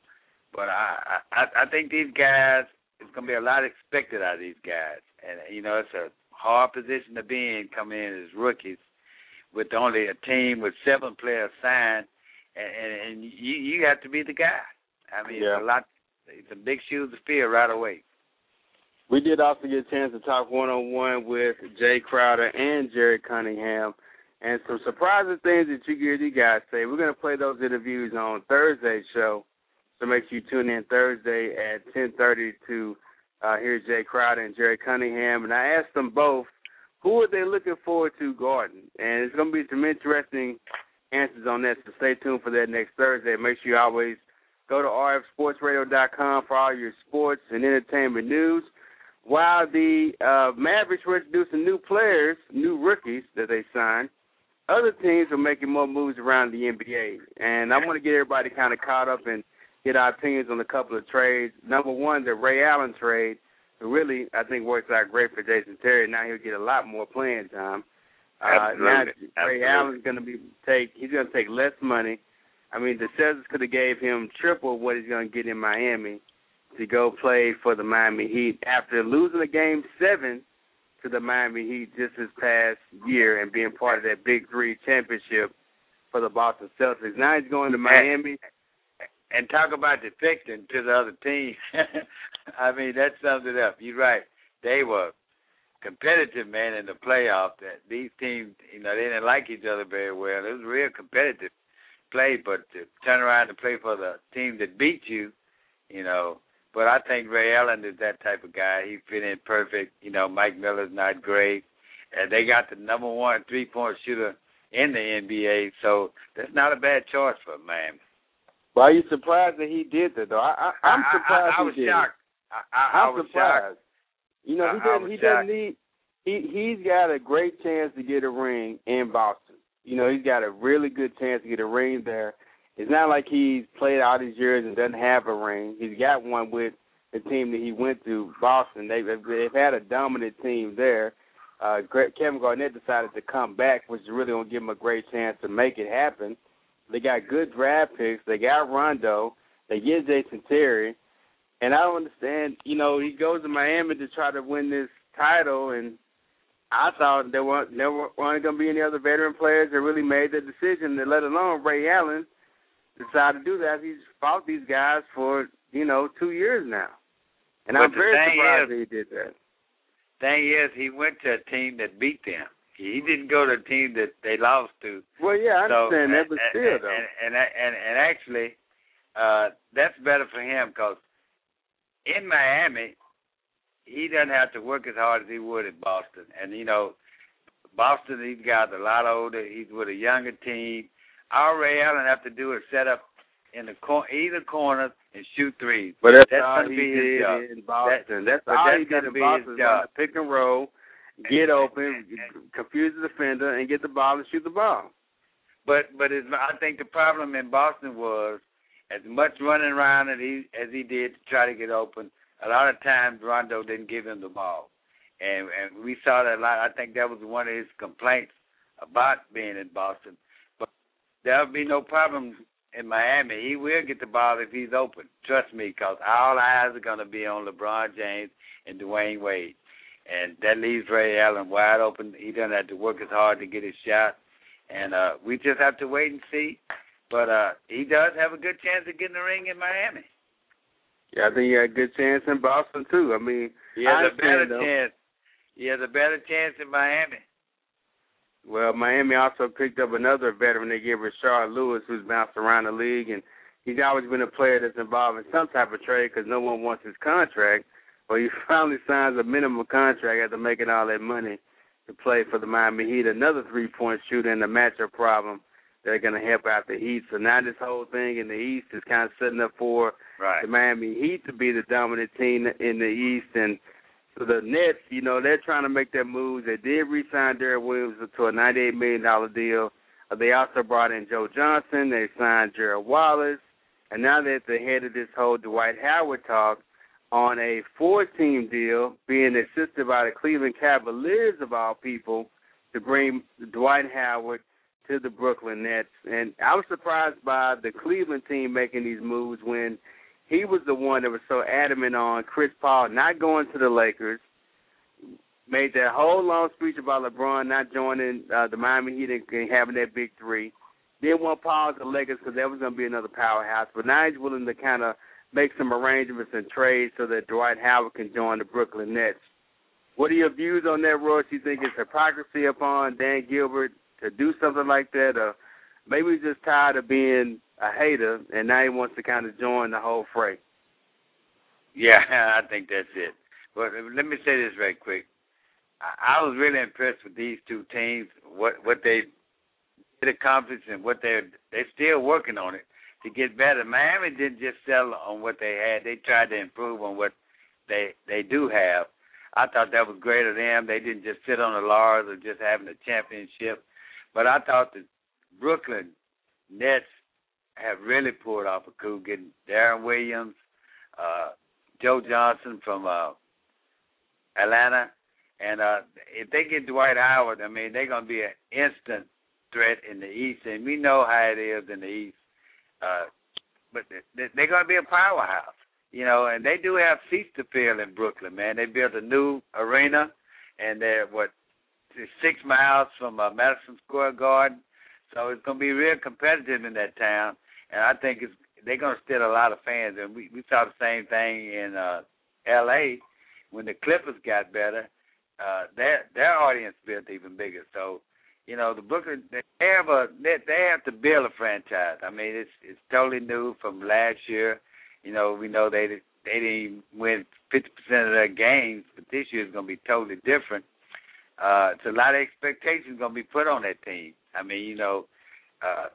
C: but I I, I think these guys, it's going to be a lot expected out of these guys, and you know, it's a hard position to be in coming in as rookies with only a team with seven players signed, and, and, and you you have to be the guy. I mean,
B: Yeah.
C: it's a lot, it's a big shoes to fill right away.
B: We did also get a chance to talk one on one with Jae Crowder and Jared Cunningham, and some surprising things that you hear you guys say. We're going to play those interviews on Thursday's show, so make sure you tune in Thursday at 10:30 to uh, hear Jae Crowder and Jerry Cunningham. And I asked them both who are they looking forward to guarding, and it's going to be some interesting answers on that. So stay tuned for that next Thursday. Make sure you always go to rfsportsradio.com for all your sports and entertainment news. While the uh, Mavericks were introducing new players, new rookies that they signed, other teams are making more moves around the NBA. And I want to get everybody kind of caught up and get our opinions on a couple of trades. Number one, the Ray Allen trade, really I think works out great for Jason Terry. Now he'll get a lot more playing time. Uh, now
C: Absolutely.
B: Ray Allen's going to be take. He's going to take less money. I mean, the Celtics could have gave him triple what he's going to get in Miami to go play for the Miami Heat after losing a game seven to the Miami Heat just this past year and being part of that Big Three championship for the Boston Celtics. Now he's going to Miami.
C: And talk about defecting to the other team. I mean, that sums it up. You're right. They were competitive, man, in the playoffs. That these teams, you know, they didn't like each other very well. It was real competitive play, but to turn around and play for the team that beat you, you know. But I think Ray Allen is that type of guy. He fit in perfect. You know, Mike Miller's not great, and they got the number one three point shooter in the NBA, so that's not a bad choice for Miami.
B: Well, are you surprised that he did that though? I, I, I'm surprised
C: I, I, I was
B: he did.
C: shocked. I, I, I
B: I'm
C: was
B: surprised.
C: shocked.
B: You know, he
C: I
B: doesn't. He
C: shocked.
B: doesn't need. He he's got a great chance to get a ring in Boston. You know, he's got a really good chance to get a ring there. It's not like he's played all these years and doesn't have a ring. He's got one with the team that he went to, Boston. They've they've had a dominant team there. Uh, Kevin Garnett decided to come back, which is really going to give him a great chance to make it happen. They got good draft picks. They got Rondo. They get Jason Terry. And I don't understand, you know, he goes to Miami to try to win this title, and I thought there weren't there weren't going to be any other veteran players that really made the decision, let alone Ray Allen decided to do that. He's fought these guys for you know two years now, and
C: But
B: I'm very surprised
C: is-
B: that he did that.
C: Thing is, he went to a team that beat them. He didn't go to a team that they lost to.
B: Well, yeah, I
C: So,
B: understand that, but
C: and-
B: still,
C: and,
B: though.
C: And and and, and actually, uh, that's better for him because in Miami, he doesn't have to work as hard as he would in Boston. And you know, Boston, these guys are a lot older. He's with a younger team. All Ray Allen have to do is set up in the cor- either corner and shoot threes.
B: But that's,
C: that's
B: all he
C: be his
B: did
C: job.
B: in Boston.
C: That-
B: that's all he did in Boston.
C: his job.
B: pick and roll, get open, confuse the defender, and get the ball and shoot the ball.
C: But but it's, I think the problem in Boston was as much running around as he as he did to try to get open. A lot of times Rondo didn't give him the ball, and and we saw that a lot. I think that was one of his complaints about being in Boston. There'll be no problem in Miami. He will get the ball if he's open. Trust me, because all eyes are going to be on LeBron James and Dwyane Wade, and that leaves Ray Allen wide open. He doesn't have to work as hard to get his shot and uh we just have to wait and see. But uh he does have a good chance of getting the ring in Miami.
B: Yeah, I think he had a good chance in Boston too. I mean,
C: He has a better
B: though.
C: chance. He has a better chance in Miami.
B: Well, Miami also picked up another veteran they gave Rashard Lewis, who's bounced around the league, and he's always been a player that's involved in some type of trade because no one wants his contract. Well, he finally signs a minimum contract after making all that money to play for the Miami Heat. Another three-point shooter and a matchup problem they're going to help out the Heat. So now this whole thing in the East is kind of setting up for
C: Right.
B: the Miami Heat to be the dominant team in the East. And so the Nets, you know, they're trying to make their moves. They did re-sign Deron Williams to a $98 million deal. Uh, they also brought in Joe Johnson. They signed Gerald Wallace. And now they're at the head of this whole Dwight Howard talk on a four-team deal, being assisted by the Cleveland Cavaliers, of all people, to bring Dwight Howard to the Brooklyn Nets. And I was surprised by the Cleveland team making these moves when he was the one that was so adamant on Chris Paul not going to the Lakers. Made that whole long speech about LeBron not joining uh, the Miami Heat and having that big three. Didn't want Paul to the Lakers because that was going to be another powerhouse. But now he's willing to kind of make some arrangements and trades so that Dwight Howard can join the Brooklyn Nets. What are your views on that, Roy? Do you think it's hypocrisy upon Dan Gilbert to do something like that, or maybe he's just tired of being a hater and now he wants to kind of join the whole fray?
C: Yeah, I think that's it. But let me say this very quick. I, I was really impressed with these two teams, what what they did accomplish and what they're they're still working on it to get better. Miami didn't just settle on what they had; they tried to improve on what they they do have. I thought that was great of them. They didn't just sit on the laurels of just having a championship, but I thought the Brooklyn Nets have really pulled off a coup, getting Deron Williams, uh, Joe Johnson from uh, Atlanta, and uh, if they get Dwight Howard, I mean they're gonna be an instant threat in the East, and we know how it is in the East. Uh, but they- they're gonna be a powerhouse, you know, and they do have seats to fill in Brooklyn, man. They built a new arena, and they're what six miles from uh, Madison Square Garden, so it's gonna be real competitive in that town, and I think it's they're gonna steal a lot of fans, and we we saw the same thing in uh, L.A. when the Clippers got better. Uh, their their audience built even bigger. So, you know, the Brooklyn they have a they, they have to build a franchise. I mean, it's it's totally new from last year. You know, we know they they didn't win fifty percent of their games, but this year is to be totally different. Uh, it's a lot of expectations to be put on that team. I mean, you know, uh,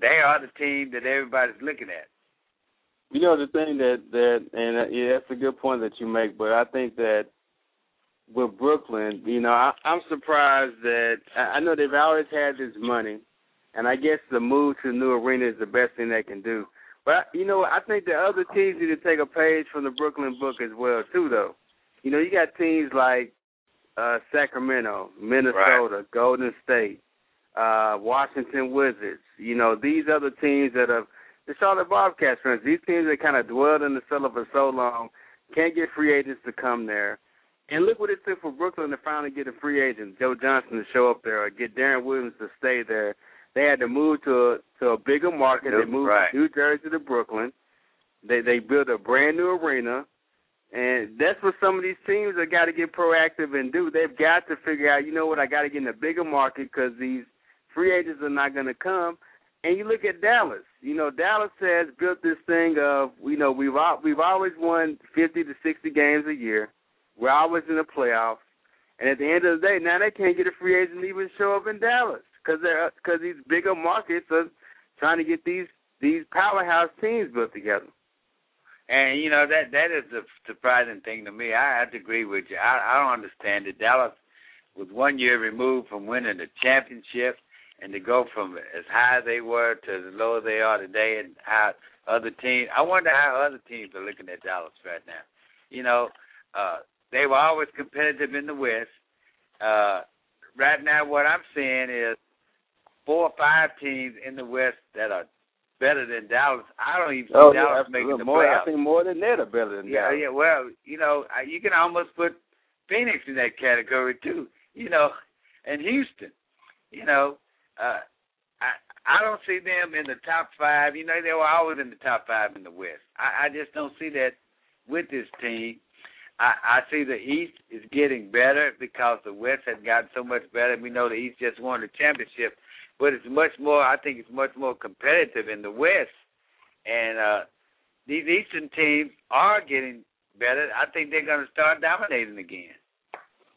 C: they are the team that everybody's looking at.
B: You know the thing that that and uh, yeah, that's a good point that you make. But I think that with Brooklyn, you know, I, I'm surprised that I, I know they've always had this money, and I guess the move to the new arena is the best thing they can do. But you know, I think the other teams need to take a page from the Brooklyn book as well too, though. You know, you got teams like uh Sacramento, Minnesota, Golden State, uh Washington Wizards. You know, these other teams that have the Charlotte Bobcats, for instance, these teams that kind of dwelled in the cellar for so long can't get free agents to come there. And look what it took for Brooklyn to finally get a free agent, Joe Johnson, to show up there, or get Deron Williams to stay there. They had to move to a to a bigger market. They moved
C: Right.
B: from New Jersey to Brooklyn. They they built a brand new arena, And that's what some of these teams have got to get proactive and do. They've got to figure out, you know what, I got to get in a bigger market because these free agents are not going to come. And you look at Dallas. You know, Dallas has built this thing of, you know, we've we've always won 50 to 60 games a year. We're always in the playoffs. And at the end of the day, now they can't get a free agent to even show up in Dallas because they're because these bigger markets are trying to get these these powerhouse teams built together.
C: And you know that that is the surprising thing to me. I have to agree with you. I, I don't understand it. Dallas was one year removed from winning the championship, and to go from as high as they were to as low as they are today, and how other teams. I wonder how other teams are looking at Dallas right now. You know, uh, they were always competitive in the West. Uh, right now, what I'm seeing is four or five teams in the West that are better than Dallas. I don't even see
B: oh,
C: Dallas
B: yeah,
C: making the
B: more,
C: playoffs.
B: I think more than that are better than
C: yeah,
B: Dallas.
C: yeah. Well, you know, you can almost put Phoenix in that category too. You know, and Houston. You know, uh, I I don't see them in the top five. You know, they were always in the top five in the West. I, I just don't see that with this team. I, I see the East is getting better because the West has gotten so much better. We know the East just won the championship, but it's much more. I think it's much more competitive in the West, and uh, these Eastern teams are getting better. I think they're going to start dominating again.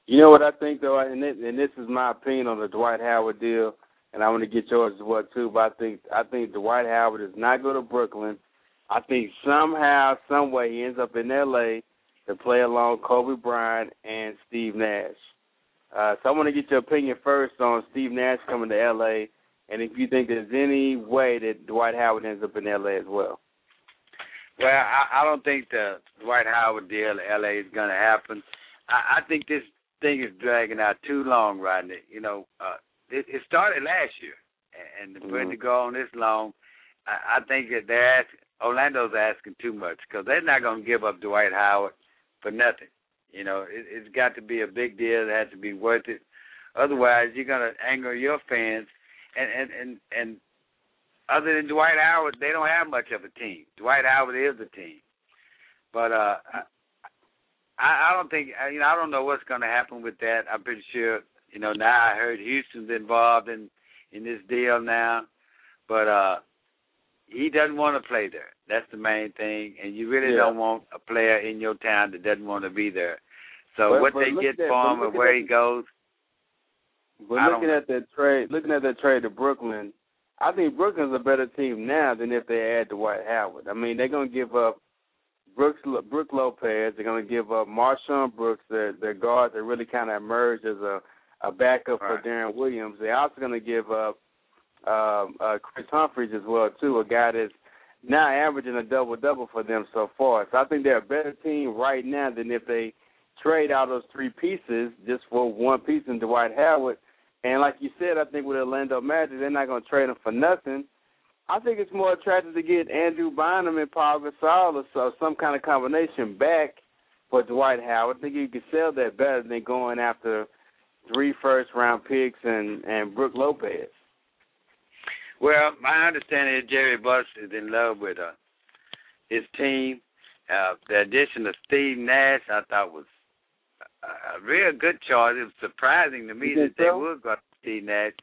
B: You know what I think though, and this, and this is my opinion on the Dwight Howard deal, and I want to get yours as well too. But I think I think Dwight Howard does not go to Brooklyn. I think somehow, some way, he ends up in L.A. to play along Kobe Bryant and Steve Nash. Uh, so I want to get your opinion first on Steve Nash coming to L.A. and if you think there's any way that Dwight Howard ends up in L.A. as well.
C: Well, I, I don't think the Dwight Howard deal in L.A. is going to happen. I, I think this thing is dragging out too long, Rodney. You know, uh, it, it started last year, and, and for it to go on this long, I, I think that they're asking, Orlando's asking too much because they're not going to give up Dwight Howard for nothing. You know, it, it's got to be a big deal. It has to be worth it. Otherwise, you're going to anger your fans. And and and and other than Dwight Howard, they don't have much of a team. Dwight Howard is the team. But uh, I I don't think you know I don't know what's going to happen with that. I'm pretty sure you know now I heard Houston's involved in in this deal now, but uh he doesn't want to play there. That's the main thing, and you really
B: Yeah.
C: don't want a player in your town that doesn't want to be there. So
B: But-
C: what
B: but
C: they get for him and where he goes,
B: But
C: I
B: looking at that trade, looking at that trade to Brooklyn, I think Brooklyn's a better team now than if they add Dwight Howard. I mean, they're gonna give up Brooks, Brook Lopez. They're gonna give up MarShon Brooks, their their guard that really kind of emerged as a a backup
C: Right.
B: for Deron Williams. They're also gonna give up um, uh, Kris Humphries as well too, a guy that's now averaging a double double for them so far. So I think they're a better team right now than if they trade out those three pieces just for one piece in Dwight Howard. And like you said, I think with Orlando Magic, they're not going to trade him for nothing. I think it's more attractive to get Andrew Bynum and Paul Gasol or so, some kind of combination back for Dwight Howard. I think you could sell that better than going after three first round picks and and Brook Lopez.
C: Well, my understanding is Jerry Buss is in love with uh, his team. Uh, the addition of Steve Nash, I thought was a, a real good choice. It was surprising to me that
B: think
C: they would go to Steve Nash.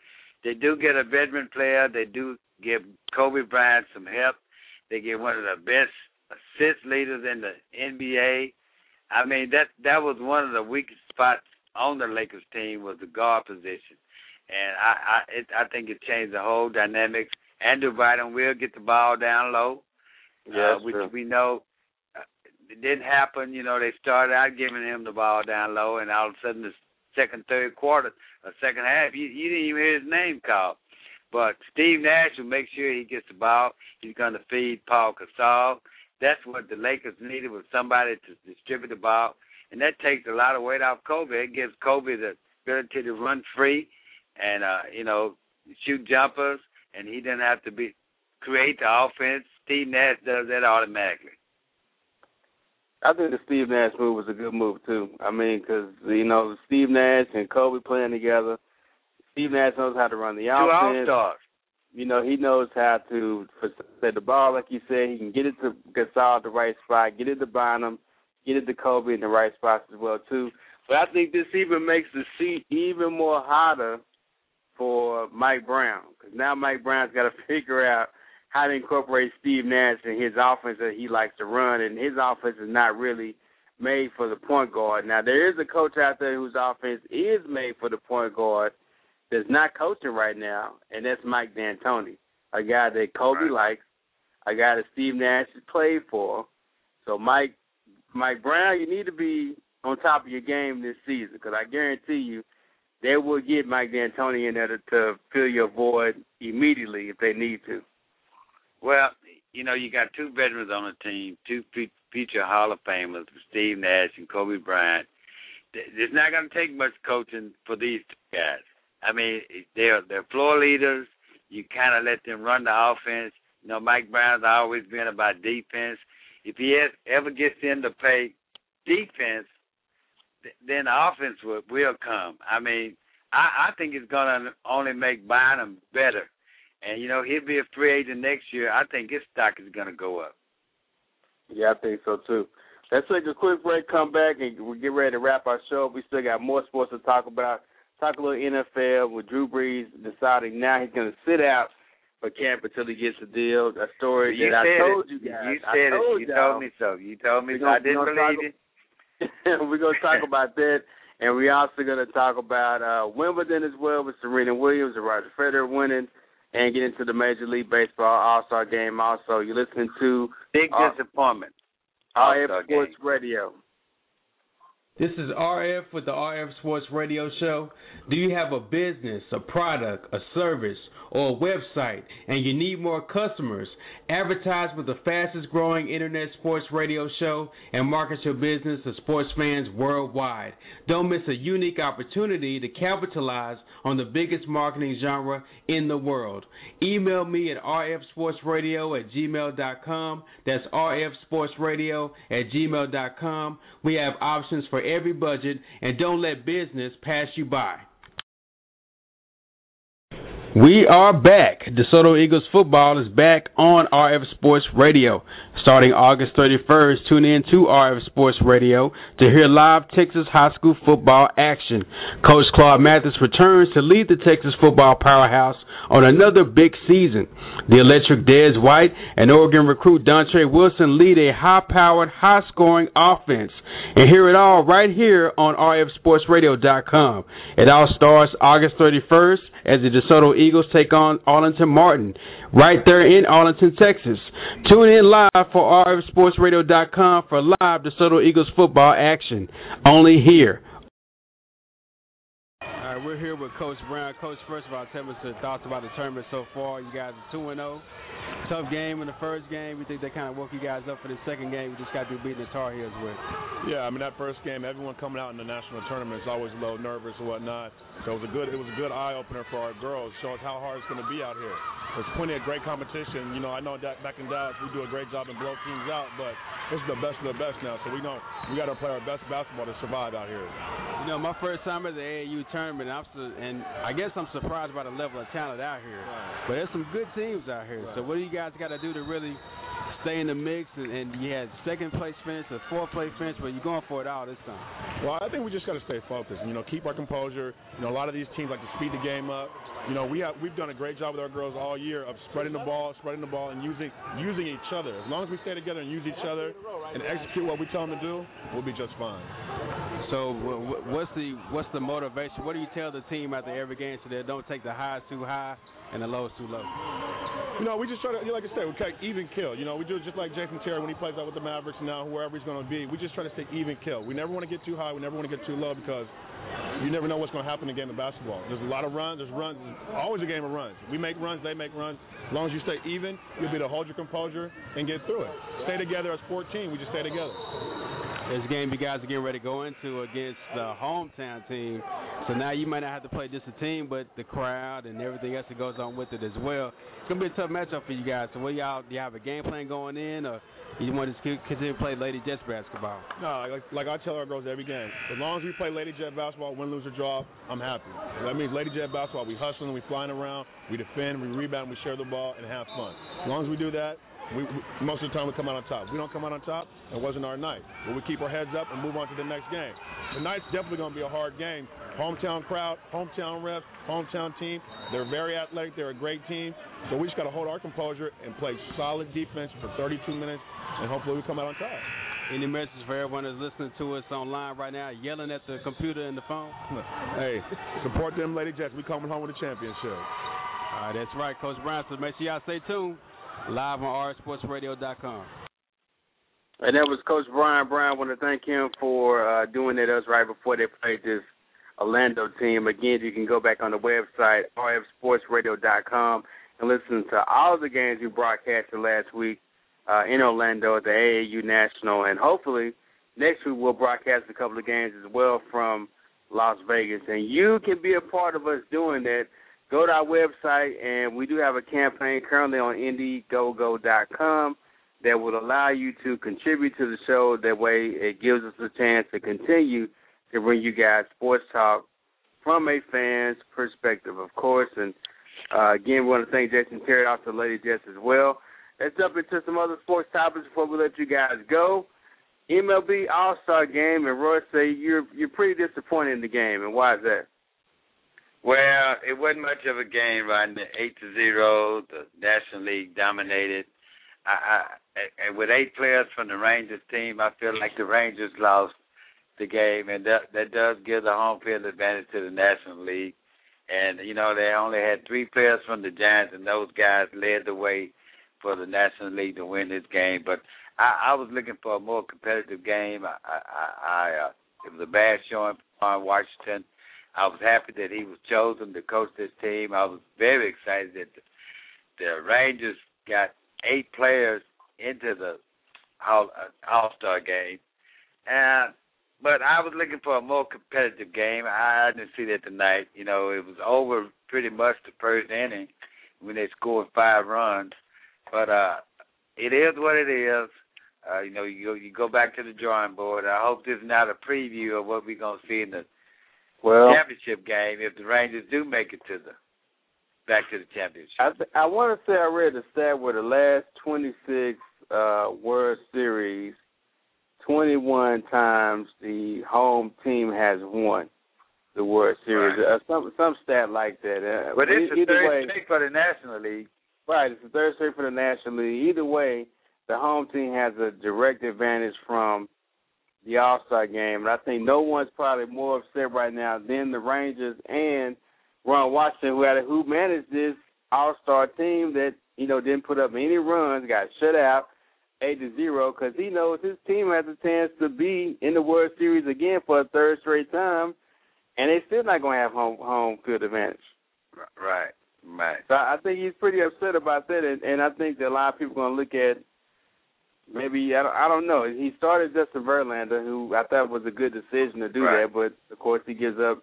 C: They do get a veteran player. They do give Kobe Bryant some help. They get one of the best assist leaders in the NBA. I mean that that was one of the weakest spots on the Lakers team was the guard position and I I it, I think it changed the whole dynamics. Andrew Bynum will get the ball down low,
B: Yeah,
C: uh, which
B: true.
C: we know uh, it didn't happen. You know, they started out giving him the ball down low, and all of a sudden, the second, third quarter, or second half, you, you didn't even hear his name called. But Steve Nash will make sure he gets the ball. He's going to feed Paul Gasol. That's what the Lakers needed was somebody to distribute the ball, and that takes a lot of weight off Kobe. It gives Kobe the ability to run free and uh, you know shoot jumpers, and he didn't have to be create the offense. Steve Nash does that automatically.
B: I think the Steve Nash move was a good move too. I mean, because you know Steve Nash and Kobe playing together. Steve Nash knows how to run the
C: Two all
B: offense.
C: stars.
B: You know, he knows how to facilitate the ball, like you said. He can get it to Gasol at the right spot, get it to Bynum, get it to Kobe in the right spots as well too. But I think this even makes the seat even more hotter for Mike Brown because now Mike Brown's got to figure out how to incorporate Steve Nash in his offense that he likes to run, and his offense is not really made for the point guard. Now there is a coach out there whose offense is made for the point guard that's not coaching right now, and that's Mike D'Antoni, a guy that Kobe right. likes, a guy that Steve Nash has played for. So Mike, Mike Brown, you need to be on top of your game this season because I guarantee you they will get Mike D'Antoni in there to, to fill your void immediately if they need to.
C: Well, you know, you got two veterans on the team, two future Hall of Famers, Steve Nash and Kobe Bryant. It's not going to take much coaching for these two guys. I mean, they're they're floor leaders. You kind of let them run the offense. You know, Mike Brown's always been about defense. If he has, ever gets in to play defense, then the offense will will come. I mean, I, I think it's going to only make Bynum better. And you know, he'll be a free agent next year. I think his stock is going to go up.
B: Yeah, I think so too. Let's take a quick break, come back, and we get ready to wrap our show. We still got more sports to talk about. Talk a little NFL with Drew Brees deciding now he's going to sit out for camp until he gets a deal. A story
C: you
B: that I told
C: it.
B: you guys.
C: You said
B: told
C: it. You told me so. You told me so. I didn't believe
B: talk,
C: it.
B: we're going to talk about that. And we're also going to talk about uh, Wimbledon as well with Serena Williams and Roger Federer winning and get into the Major League Baseball All Star game also. You're listening to
C: Big uh, Disappointment.
B: RF Sports game. Radio.
D: This is RF with the RF Sports Radio Show. Do you have a business, a product, a service, or a website and you need more customers, advertise with the fastest growing internet sports radio show and market your business to sports fans worldwide. Don't miss a unique opportunity to capitalize on the biggest marketing genre in the world. Email me at rfsportsradio at gmail.com. That's rfsportsradio at gmail.com. We have options for every budget and don't let business pass you by. We are back. DeSoto Eagles football is back on RF Sports Radio. Starting August 31st, tune in to RF Sports Radio to hear live Texas high school football action. Coach Claude Mathis returns to lead the Texas football powerhouse on another big season. The electric Dez White and Oregon recruit Dontre Wilson lead a high-powered, high-scoring offense. And hear it all right here on RFSportsRadio.com. It all starts August 31st as the DeSoto Eagles take on Arlington Martin right there in Arlington, Texas. Tune in live for RFSportsRadio.com for live DeSoto Eagles football action. Only here all right, we're here with Coach Brown. Coach, first of all, tell us your thoughts about the tournament so far. You guys are 2 0. Tough game in the first game. We think they kind of woke you guys up for the second game. We just got to beating the Tar Heels with.
M: Yeah, I mean that first game, everyone coming out in the national tournament is always a little nervous and whatnot. So it was a good, it was a good eye opener for our girls. Show us how hard it's going to be out here. There's plenty of great competition. You know, I know that back in Dallas we do a great job and blow teams out, but this is the best of the best now. So we know we got to play our best basketball to survive out here.
D: You know, my first time at the AAU tournament, I'm su- and I guess I'm surprised by the level of talent out here. Right. But there's some good teams out here. Right. So what do you guys got to do to really stay in the mix, and, and you had second place finish, a fourth place finish, but you're going for it all this time.
M: Well, I think we just got to stay focused. You know, keep our composure. You know, a lot of these teams like to speed the game up. You know, we have we've done a great job with our girls all year of spreading the ball, spreading the ball, and using using each other. As long as we stay together and use each other and execute what we tell them to do, we'll be just fine.
D: So, what's the what's the motivation? What do you tell the team after every game so they don't take the highs too high and the lows too low?
M: You know, we just try to, like I said, we take even kill. You know, we do it just like Jason Terry when he plays out with the Mavericks now, wherever he's going to be. We just try to stay even kill. We never want to get too high. We never want to get too low because you never know what's going to happen in a game of basketball. There's a lot of runs. There's runs. Always a game of runs. We make runs. They make runs. As long as you stay even, you'll be able to hold your composure and get through it. Stay together as 14. We just stay together.
D: This game you guys are getting ready to go into against the hometown team. So now you might not have to play just a team, but the crowd and everything else that goes on with it as well. It's gonna be a tough matchup for you guys. So what y'all do you have a game plan going in, or you want to continue to play Lady Jets basketball?
M: No, like, like I tell our girls every game, as long as we play Lady Jet basketball, win, lose, or draw, I'm happy. That means Lady Jet basketball, we hustling, we flying around, we defend, we rebound, we share the ball, and have fun. As long as we do that,
P: we, we, most of the time we come out on top. If we don't come out on top, it wasn't our night. But we keep our heads up and move on to the next game. Tonight's definitely going to be a hard game. Hometown crowd, hometown refs, hometown team. They're very athletic. They're a great team. So we just got to hold our composure and play solid defense for 32 minutes, and hopefully we come out on top.
D: Any message for everyone that's listening to us online right now, yelling at the computer and the phone?
P: hey, support them, Lady Jets. We coming home with a championship.
D: All right, that's right, Coach Brown. So make sure y'all stay tuned. Live on rsportsradio.com.
B: And that was Coach Brian Brown. I want to thank him for uh, doing that us right before they played this Orlando team. Again, you can go back on the website, rfsportsradio.com, and listen to all the games we broadcasted last week uh, in Orlando at the AAU National. And hopefully, next week we'll broadcast a couple of games as well from Las Vegas. And you can be a part of us doing that. Go to our website, and we do have a campaign currently on Indiegogo.com that will allow you to contribute to the show. That way, it gives us a chance to continue to bring you guys sports talk from a fan's perspective, of course. And uh, again, we want to thank Jason Terry, also Lady Jets as well. Let's jump into some other sports topics before we let you guys go. MLB All Star Game, and Roy say you're you're pretty disappointed in the game, and why is that?
C: Well, it wasn't much of a game, right? Eight to zero, the National League dominated. I, I, and with eight players from the Rangers team, I feel like the Rangers lost the game, and that that does give the home field advantage to the National League. And you know they only had three players from the Giants, and those guys led the way for the National League to win this game. But I, I was looking for a more competitive game. I, I, I uh, it was a bad showing on Washington. I was happy that he was chosen to coach this team. I was very excited that the, the Rangers got eight players into the All All Star game, and but I was looking for a more competitive game. I didn't see that tonight. You know, it was over pretty much the first inning when they scored five runs. But uh it is what it is. Uh, you know, you you go back to the drawing board. I hope this is not a preview of what we're gonna see in the
B: well,
C: championship game if the Rangers do make it to the back to the championship.
B: I th- I want to say I read the stat where the last 26 uh, World Series, 21 times the home team has won the World Series.
C: Right.
B: Uh, some some stat like that. Uh,
C: but it's the third
B: way,
C: straight for the National League.
B: Right, it's the third straight for the National League. Either way, the home team has a direct advantage from the All Star game, and I think no one's probably more upset right now than the Rangers and Ron Washington, who had a, who managed this All Star team that you know didn't put up any runs, got shut out eight to zero because he knows his team has a chance to be in the World Series again for a third straight time, and they still not going to have home home field advantage.
C: Right, right.
B: So I think he's pretty upset about that, and, and I think that a lot of people are going to look at maybe I don't, I don't know. He started Justin Verlander, who I thought was a good decision to do
C: Right.
B: that, but of course he gives up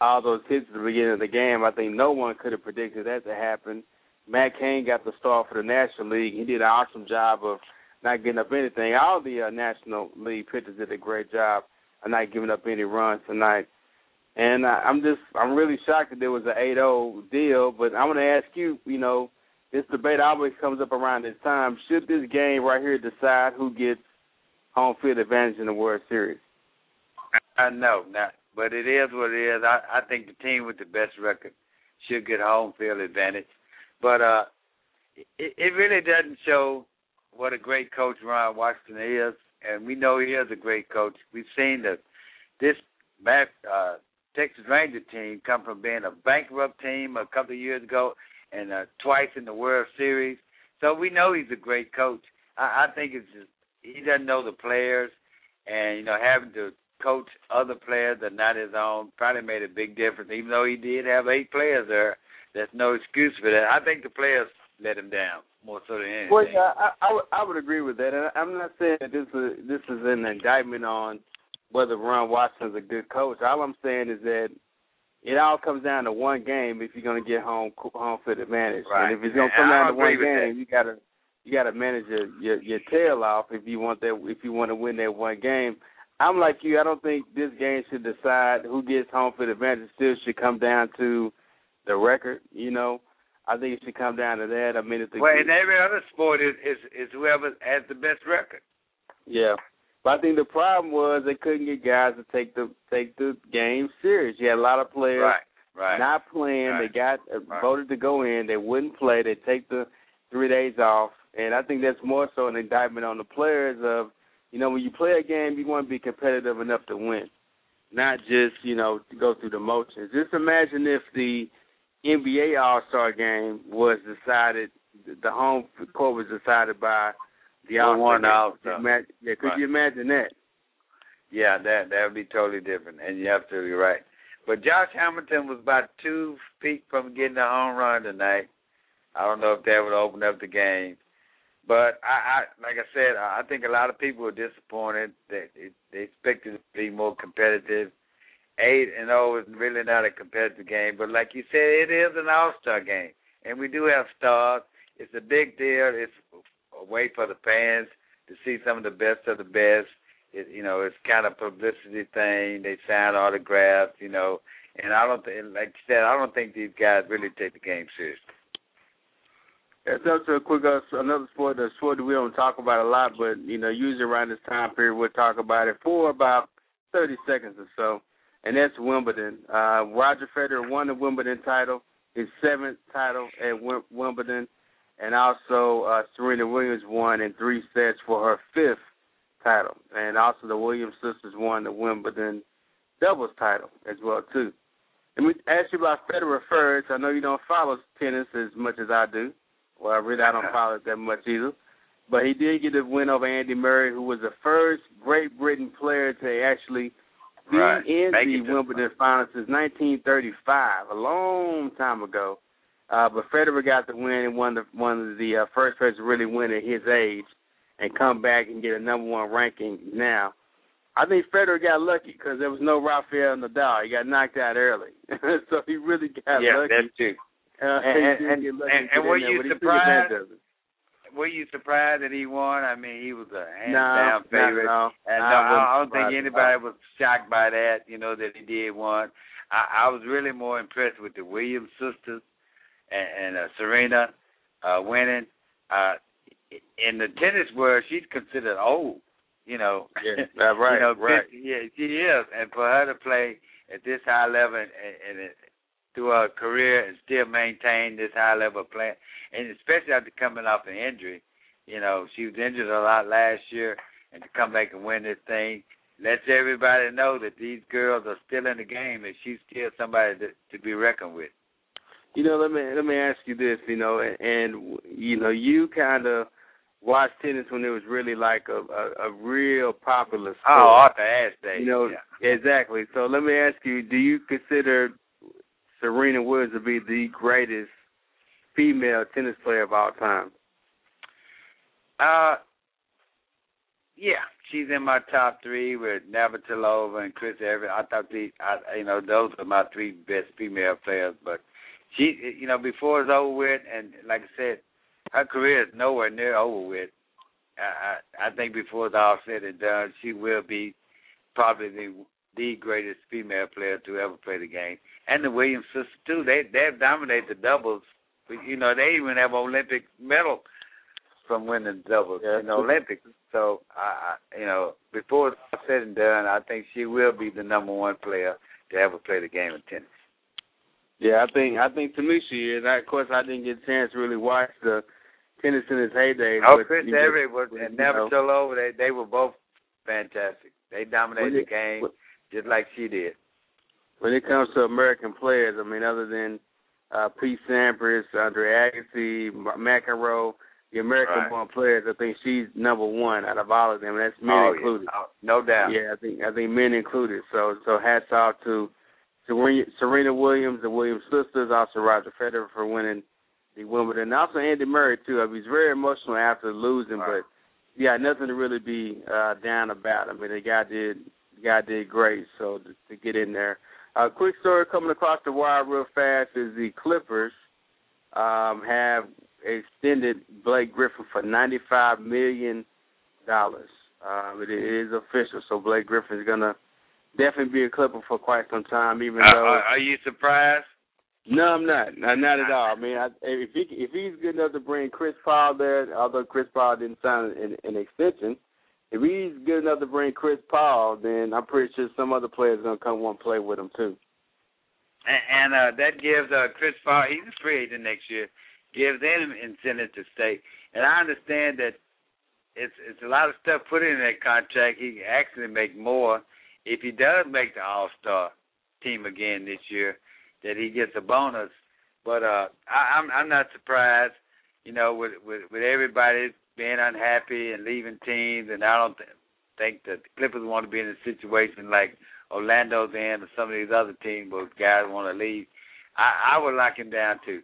B: all those hits at the beginning of the game. I think no one could have predicted that to happen. Matt Cain got the start for the National League. He did an awesome job of not getting up anything. All the uh, National League pitchers did a great job of not giving up any runs tonight. And uh, I'm just I'm really shocked that there was an 8-0 deal. But I want to ask you, you know, this debate always comes up around this time. Should this game right here decide who gets home field advantage in the World Series?
C: I know, not, but it is what it is. I, I think the team with the best record should get home field advantage. But uh, it, it really doesn't show what a great coach Ron Washington is, and we know he is a great coach. We've seen the this back, uh, Texas Ranger team come from being a bankrupt team a couple of years ago and uh, twice in the World Series. So we know he's a great coach. I, I think it's just he doesn't know the players, and you know having to coach other players that not his own probably made a big difference. Even though he did have eight players there, there's no excuse for that. I think the players let him down more so than anything.
B: Well, yeah, I, I, would- I would agree with that. And I'm not saying that this is this is an indictment on whether Ron Watson's a good coach. All I'm saying is that it all comes down to one game if you're going to get home home field advantage.
C: Right.
B: And if it's going to come down to one game, you got to you got to manage your, your your tail off if you want that if you want to win that one game. I'm like you. I don't think this game should decide who gets home field advantage. It still should come down to the record. You know, I think it should come down to that. I mean, if the
C: well, in every other sport is is, is whoever has the best record.
B: Yeah, but I think the problem was they couldn't get guys to take the take the game serious. You had a lot of players
C: right, right,
B: not playing.
C: Right.
B: They got uh,
C: right.
B: voted to go in. They wouldn't play. They take the three days off, and I think that's more so an indictment on the players of, you know, when you play a game, you want to be competitive enough to win, not just you know to go through the motions. Just imagine if the NBA All Star game was decided, the home court was decided by the All
C: won the
B: Star. Imagine- Yeah, could
C: Right.
B: you imagine that?
C: Yeah, that that would be totally different, and you're absolutely right. But Josh Hamilton was about two feet from getting a home run tonight. I don't know if that would open up the game, but I, I like I said, I think a lot of people were disappointed that it, they expected it to be more competitive. Eight and zero is really not a competitive game, but like you said, it is an All Star game, and we do have stars. It's a big deal. It's a way for the fans to see some of the best of the best. It, you know, it's kind of publicity thing. They sign autographs, you know, and I don't think, like you said, I don't think these guys really take the game seriously.
B: It's up a quick uh, another sport, the sport that we don't talk about a lot, but you know, usually around this time period we'll talk about it for about thirty seconds or so, and that's Wimbledon. Uh, Roger Federer won the Wimbledon title, his seventh title at Wimbledon, and also uh, Serena Williams won in three sets for her fifth title, and also the Williams sisters won the Wimbledon doubles title as well too. Let me ask you about Federer first. I know you don't follow tennis as much as I do. Well, I really, I don't follow it that much either. But he did get a win over Andy Murray, who was the first Great Britain player to actually be
C: Right.
B: in
C: Make
B: the Wimbledon finals since 1935, a long time ago. Uh, but Federer got the win and one of the, one of the uh, first person to really win at his age and come back and get a number one ranking now. I think Federer got lucky because there was no Rafael Nadal. He got knocked out early, so he really got
C: yeah,
B: lucky.
C: that's true.
B: Uh,
C: And- and- and- and- and were you
B: but he took
C: surprised?
B: advantage of it.
C: Were you surprised that he won? I mean, he was a hands
B: No,
C: down favorite.
B: at all.
C: And no, I, I don't think anybody was shocked by that. You know that he did won. I, I was really more impressed with the Williams sisters and, and uh, Serena uh, winning. Uh, in the tennis world, she's considered old. You know,
B: Yeah, right,
C: you know,
B: right.
C: yeah, she is, and for her to play at this high level and, and it, through her career and still maintain this high level of play, and especially after coming off an injury, you know, she was injured a lot last year, and to come back and win this thing lets everybody know that these girls are still in the game, and she's still somebody to, to be reckoned with.
B: You know, let me let me ask you this. You know, and, and you know, you kind of watched tennis when it was really like a a, a real popular sport.
C: Oh, Arthur Ashe days.
B: You know,
C: yeah.
B: exactly. So let me ask you: Do you consider Serena Williams to be the greatest female tennis player of all time?
C: Uh, yeah, she's in my top three with Navratilova and Chris Evert. I thought these, I, you know, those are my three best female players. But she, you know, before it's over with, and like I said, her career is nowhere near over with. I, I, I think before it's all said and done, she will be probably the the greatest female player to ever play the game. And the Williams sisters too. They they've dominated the doubles. You know, they even have Olympic medal from winning doubles in the Olympics. So I, I you know, before it's all said and done, I think she will be the number one player to ever play the game of tennis.
B: Yeah, I think I think to me she is. I, of course, I didn't get a chance to really watch the tennis in its heyday.
C: Oh,
B: but,
C: Chris Evert was and
B: you know,
C: Navratilova, they they were both fantastic. They dominated
B: When
C: the
B: it-
C: game just like she did.
B: when it comes to American players, I mean, other than uh, Pete Sampras, Andre Agassi, McEnroe, the American-born players, I think she's number one out of all of them. and That's men
C: oh,
B: included.
C: Yeah. Oh, no doubt.
B: Yeah, I think I think men included. So so hats off to Serena, Serena Williams, the Williams sisters, also Roger Federer for winning the Wimbledon, and also Andy Murray too. I mean, he's very emotional after losing, but yeah, nothing to really be uh, down about. I mean, the guy did the guy did great. So to, to get in there. A uh, quick story coming across the wire real fast is the Clippers um, have extended Blake Griffin for ninety five million dollars. Um, it is official, so Blake Griffin is gonna definitely be a Clipper for quite some time. Even
C: Uh,
B: though
C: are, are you surprised?
B: No, I'm not. Not, not at all. I mean, I, if he if he's good enough to bring Chris Paul there, although Chris Paul didn't sign an, an extension, if he's good enough to bring Chris Paul, then I'm pretty sure some other players gonna come want to play with him too.
C: And, and uh, that gives uh, Chris Paul, he's a free agent next year, gives them incentive to stay. And I understand that it's it's a lot of stuff put in that contract. He can actually make more if he does make the All Star team again this year. That he gets a bonus. But uh, I, I'm I'm not surprised. You know, with with with everybody being unhappy and leaving teams, and I don't th- think that the Clippers want to be in a situation like Orlando's in or some of these other teams where guys want to leave. I, I would lock him down too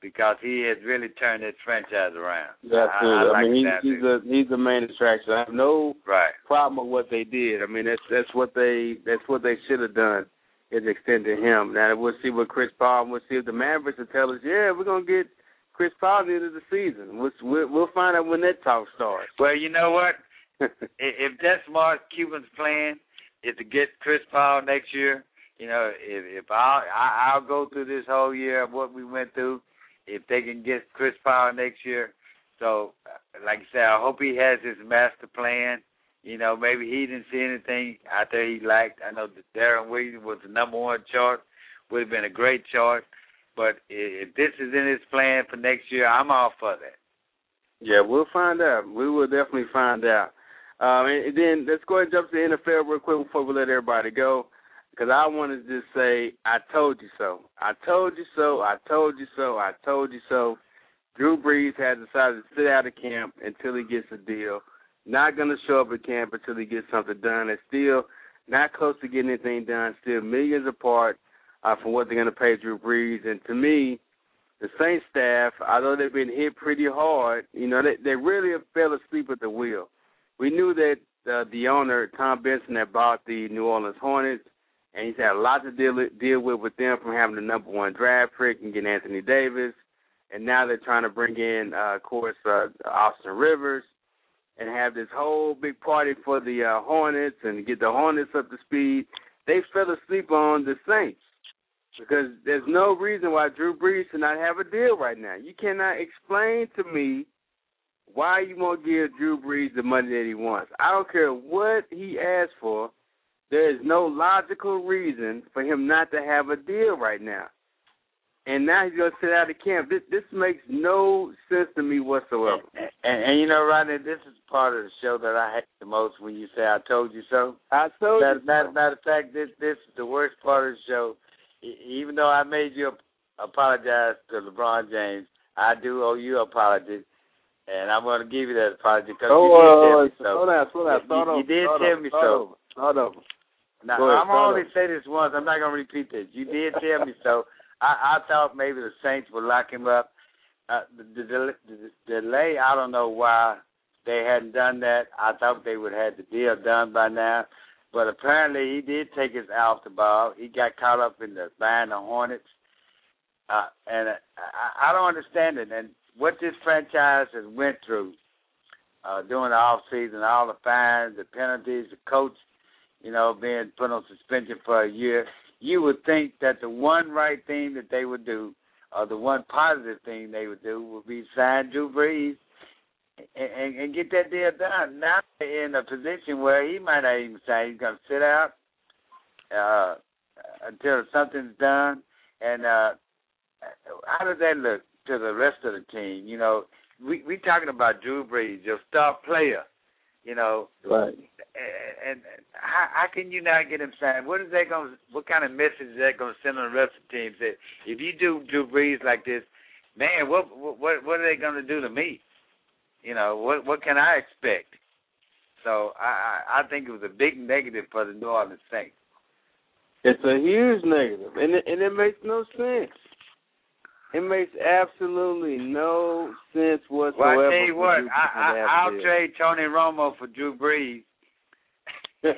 C: because he has really turned this franchise around.
B: That's
C: I,
B: good.
C: I,
B: I,
C: like
B: mean, he's, a he's a main attraction. I have no
C: right.
B: problem with what they did. I mean, that's that's what they that's what they should have done is extended him. Now we'll see what Chris Paul. We'll see if the Mavericks will tell us, yeah, we're gonna get Chris Paul at the end of the season. We'll we'll, we'll find out when that talk starts.
C: Well, you know what? if that's Mark Cuban's plan is to get Chris Paul next year, you know, if if I'll I, I'll go through this whole year of what we went through, if they can get Chris Paul next year. So, uh, like I said, I hope he has his master plan. You know, maybe he didn't see anything out there he liked. I know that Deron Williams was the number one chart, would have been a great chart. But if this is in his plan for next year, I'm all for that.
B: Yeah, we'll find out. We will definitely find out. Um, and, and then let's go ahead and jump to the NFL real quick before we let everybody go. Because I want to just say, I told you so. I told you so. I told you so. I told you so. Drew Brees has decided to sit out of camp until he gets a deal. Not going to show up at camp until he gets something done. It's still not close to getting anything done. Still millions apart uh, from what they're going to pay Drew Brees. And to me, the Saints staff, although they've been hit pretty hard, you know, they, they really fell asleep at the wheel. We knew that uh, the owner, Tom Benson, had bought the New Orleans Hornets, and he's had a lot to deal deal with with them from having the number one draft pick and getting Anthony Davis, and now they're trying to bring in, uh, of course, uh, Austin Rivers, and have this whole big party for the uh, Hornets and get the Hornets up to speed. They fell asleep on the Saints because there's no reason why Drew Brees should not have a deal right now. You cannot explain to me why you won't give Drew Brees the money that he wants. I don't care what he asks for. There is no logical reason for him not to have a deal right now. And now he's going to sit out of camp. This this makes no sense to me whatsoever.
C: And, and, and you know, Rodney, this is part of the show that I hate the most when you say "I told you so."
B: I told
C: that,
B: you.
C: Matter, matter of fact, this this is the worst part of the show. Even though I made you apologize to LeBron James, I do owe you an apology, and I'm going to give you that apology because
B: oh,
C: you did
B: oh,
C: tell
B: oh,
C: me oh, so.
B: slow down, slow down,
C: You-
B: start
C: you,
B: over,
C: you did
B: start
C: tell
B: over,
C: me
B: start
C: so.
B: over, Start over.
C: Now,
B: ahead,
C: I'm only say this once. I'm not going to repeat this. You did tell me so. I, I thought maybe the Saints would lock him up. Uh, the, the, the, the delay, I don't know why they hadn't done that. I thought they would have had the deal done by now. But apparently he did take his eye off the ball. He got caught up in the buying the Hornets. Uh, and uh, I, I don't understand it. And what this franchise has went through uh, during the off season, all the fines, the penalties, the coach, you know, being put on suspension for a year, you would think that the one right thing that they would do, or the one positive thing they would do, would be sign Drew Brees and, and, and get that deal done. Now they're in a position where he might not even say he's going to sit out uh, until something's done. And uh, how does that look to the rest of the team? You know, we we talking about Drew Brees, your star player. You know,
B: Right.
C: and, and how, how can you not get him signed? What is that going? What kind of message is that going to send on the rest of the teams? That if you do Drew Brees like this, man, what what what are they going to do to me? You know, what what can I expect? So I I, I think it was a big negative for the New Orleans Saints.
B: It's a huge negative, and it, and it makes no sense. It makes absolutely no sense whatsoever.
C: Well, I tell you what, I, I, I'll trade Tony Romo for Drew Brees. so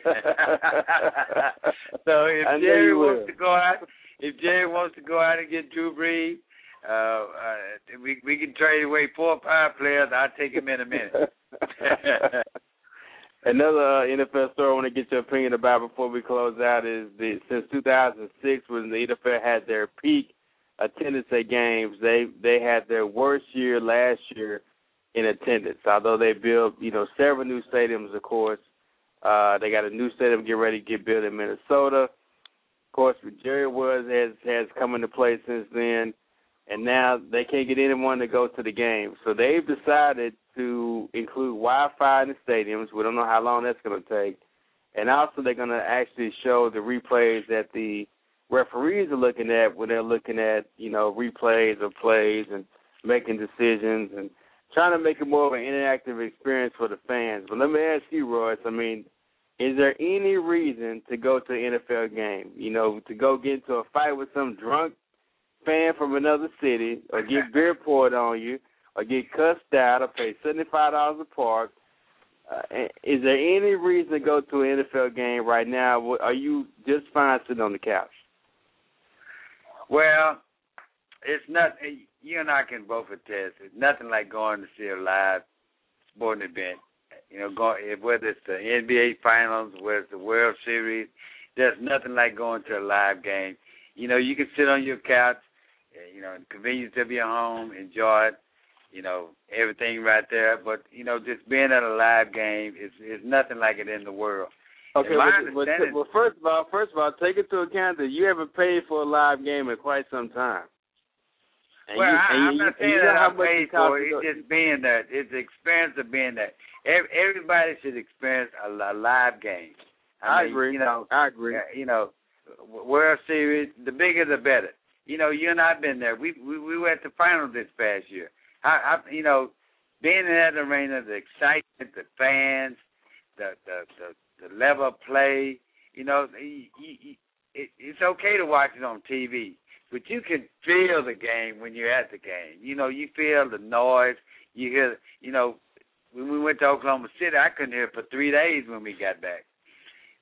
C: if
B: I
C: Jerry wants to go out, if Jerry wants to go out and get Drew Brees, uh, uh, we we can trade away four or five players. I'll take him in a minute.
B: Another uh, NFL story I want to get your opinion about before we close out is the since 2006 when the NFL had their peak attendance at games. They they had their worst year last year in attendance. Although they built, you know, several new stadiums, of course. Uh, they got a new stadium getting ready to get built in Minnesota. Of course, Jerry World has has come into play since then, and now they can't get anyone to go to the game. So they've decided to include Wi-Fi in the stadiums. We don't know how long that's going to take, and also they're going to actually show the replays that the referees are looking at when they're looking at you know replays of plays and making decisions and trying to make it more of an interactive experience for the fans. But let me ask you, Royce. I mean, is there any reason to go to an NFL game? You know, to go get into a fight with some drunk fan from another city, or get beer poured on you, or get cussed out, or pay seventy five dollars a park. Uh, is there any reason to go to an NFL game right now? Are you just fine sitting on the couch?
C: Well, it's not. You and I can both attest. It's nothing like going to see a live sporting event. You know, go, whether it's the NBA Finals, whether it's the World Series, there's nothing like going to a live game. You know, you can sit on your couch, you know, in the convenience of your home, enjoy it. You know, everything right there. But you know, just being at a live game is is nothing like it in the world.
B: Okay, well, well, first of all, first of all, take into account that you haven't paid for a live game in quite some time.
C: And well, you, I, I'm not saying that I paid for it. It's just being there. It's the experience of being there. Everybody should experience a, a live game.
B: I,
C: I mean,
B: agree.
C: You know,
B: I agree.
C: You know, World Series, the bigger the better. You know, you and I've been there. We we we were at the finals this past year. I, I you know, being in that arena, the excitement, the fans, the the the the level play. You know, you, you, it, it's okay to watch it on TV, but you can feel the game when you're at the game. You know, you feel the noise. You hear, you know, when we went to Oklahoma City, I couldn't hear for three days when we got back.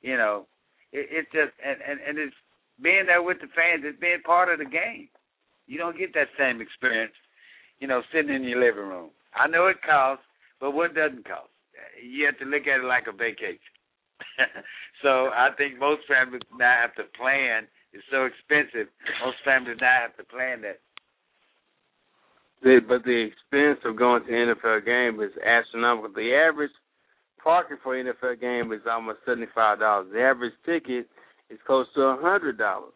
C: You know, it, it's just and, and and it's being there with the fans. It's being part of the game. You don't get that same experience, you know, sitting in your living room. I know it costs, but what doesn't cost? You have to look at it like a vacation. so I think most families now have to plan. It's so expensive. Most families now have to plan that.
B: The, but the expense of going to NFL game is astronomical. The average parking for NFL game is almost seventy five dollars. The average ticket is close to a hundred dollars.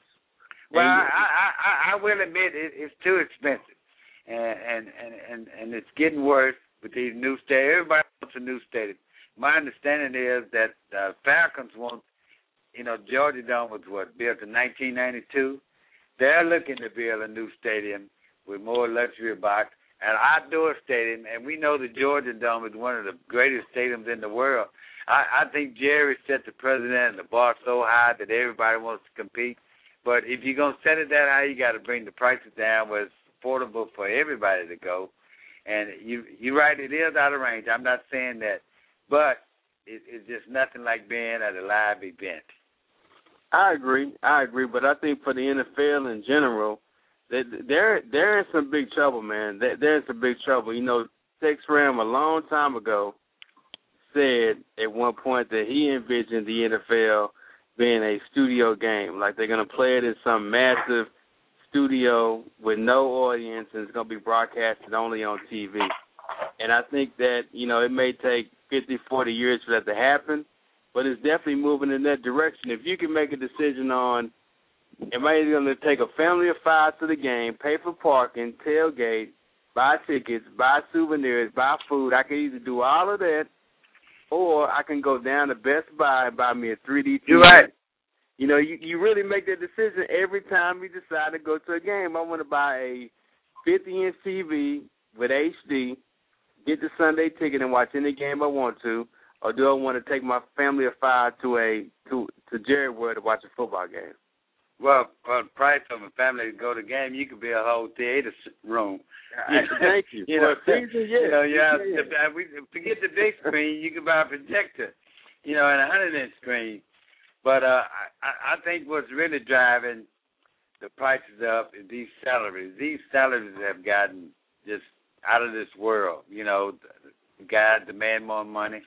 C: Well, I, I I I will admit it, it's too expensive, and and and and and it's getting worse with these new stadiums. Everybody wants a new stadium my understanding is that the Falcons want, you know, Georgia Dome was what built in 1992. They're looking to build a new stadium with more luxury box, an outdoor stadium, and we know the Georgia Dome is one of the greatest stadiums in the world. I, I think Jerry set the president and the bar so high that everybody wants to compete. But if you're gonna set it that high, you got to bring the prices down where it's affordable for everybody to go. And you you're right, it is out of range. I'm not saying that but it, it's just nothing like being at a live event.
B: I agree. I agree, but I think for the NFL in general, that they're they're in some big trouble, man. In some big trouble. You know, Tex Schramm a long time ago said at one point that he envisioned the NFL being a studio game, like they're gonna play it in some massive studio with no audience, and it's gonna be broadcasted only on TV. And I think that you know it may take 50, 40 years for that to happen, but it's definitely moving in that direction. If you can make a decision on, am I going to take a family of five to the game, pay for parking, tailgate, buy tickets, buy souvenirs, buy food, I can either do all of that, or I can go down to Best Buy and buy me a 3D TV.
C: You're right.
B: You know, you you really make that decision every time you decide to go to a game. I want to buy a 50 inch TV with HD get the Sunday ticket and watch any game I want to, or do I want to take my family of five to a to to Jerry World to watch a football game?
C: Well, for the price of a family to go to the game, you could be a whole theater room.
B: Thank you.
C: you
B: for
C: know,
B: season, yes.
C: you know, yeah.
B: yeah.
C: To, we forget the big screen, you can buy a projector, you know, and a hundred inch screen. But uh, I, I think what's really driving the prices up is these salaries. These salaries have gotten just out of this world. You know, guys demand more money.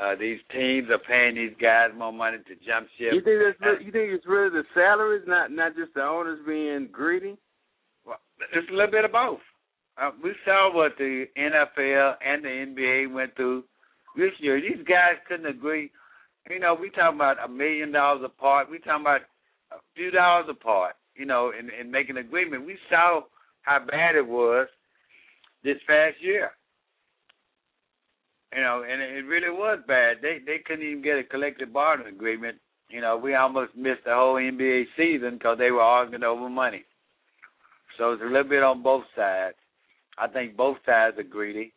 C: Uh, these teams are paying these guys more money to jump ship.
B: You think that's you think it's really the salaries, not not just the owners being greedy?
C: Well, it's a little bit of both. Uh, we saw what the NFL and the NBA went through this year. These guys couldn't agree. You know, we talking about a million dollars apart. We talking about a few dollars apart. You know, and in making an agreement. We saw how bad it was this past year. You know, and it really was bad. They they couldn't even get a collective bargaining agreement. You know, we almost missed the whole NBA season because they were arguing over money. So it's a little bit on both sides. I think both sides are greedy.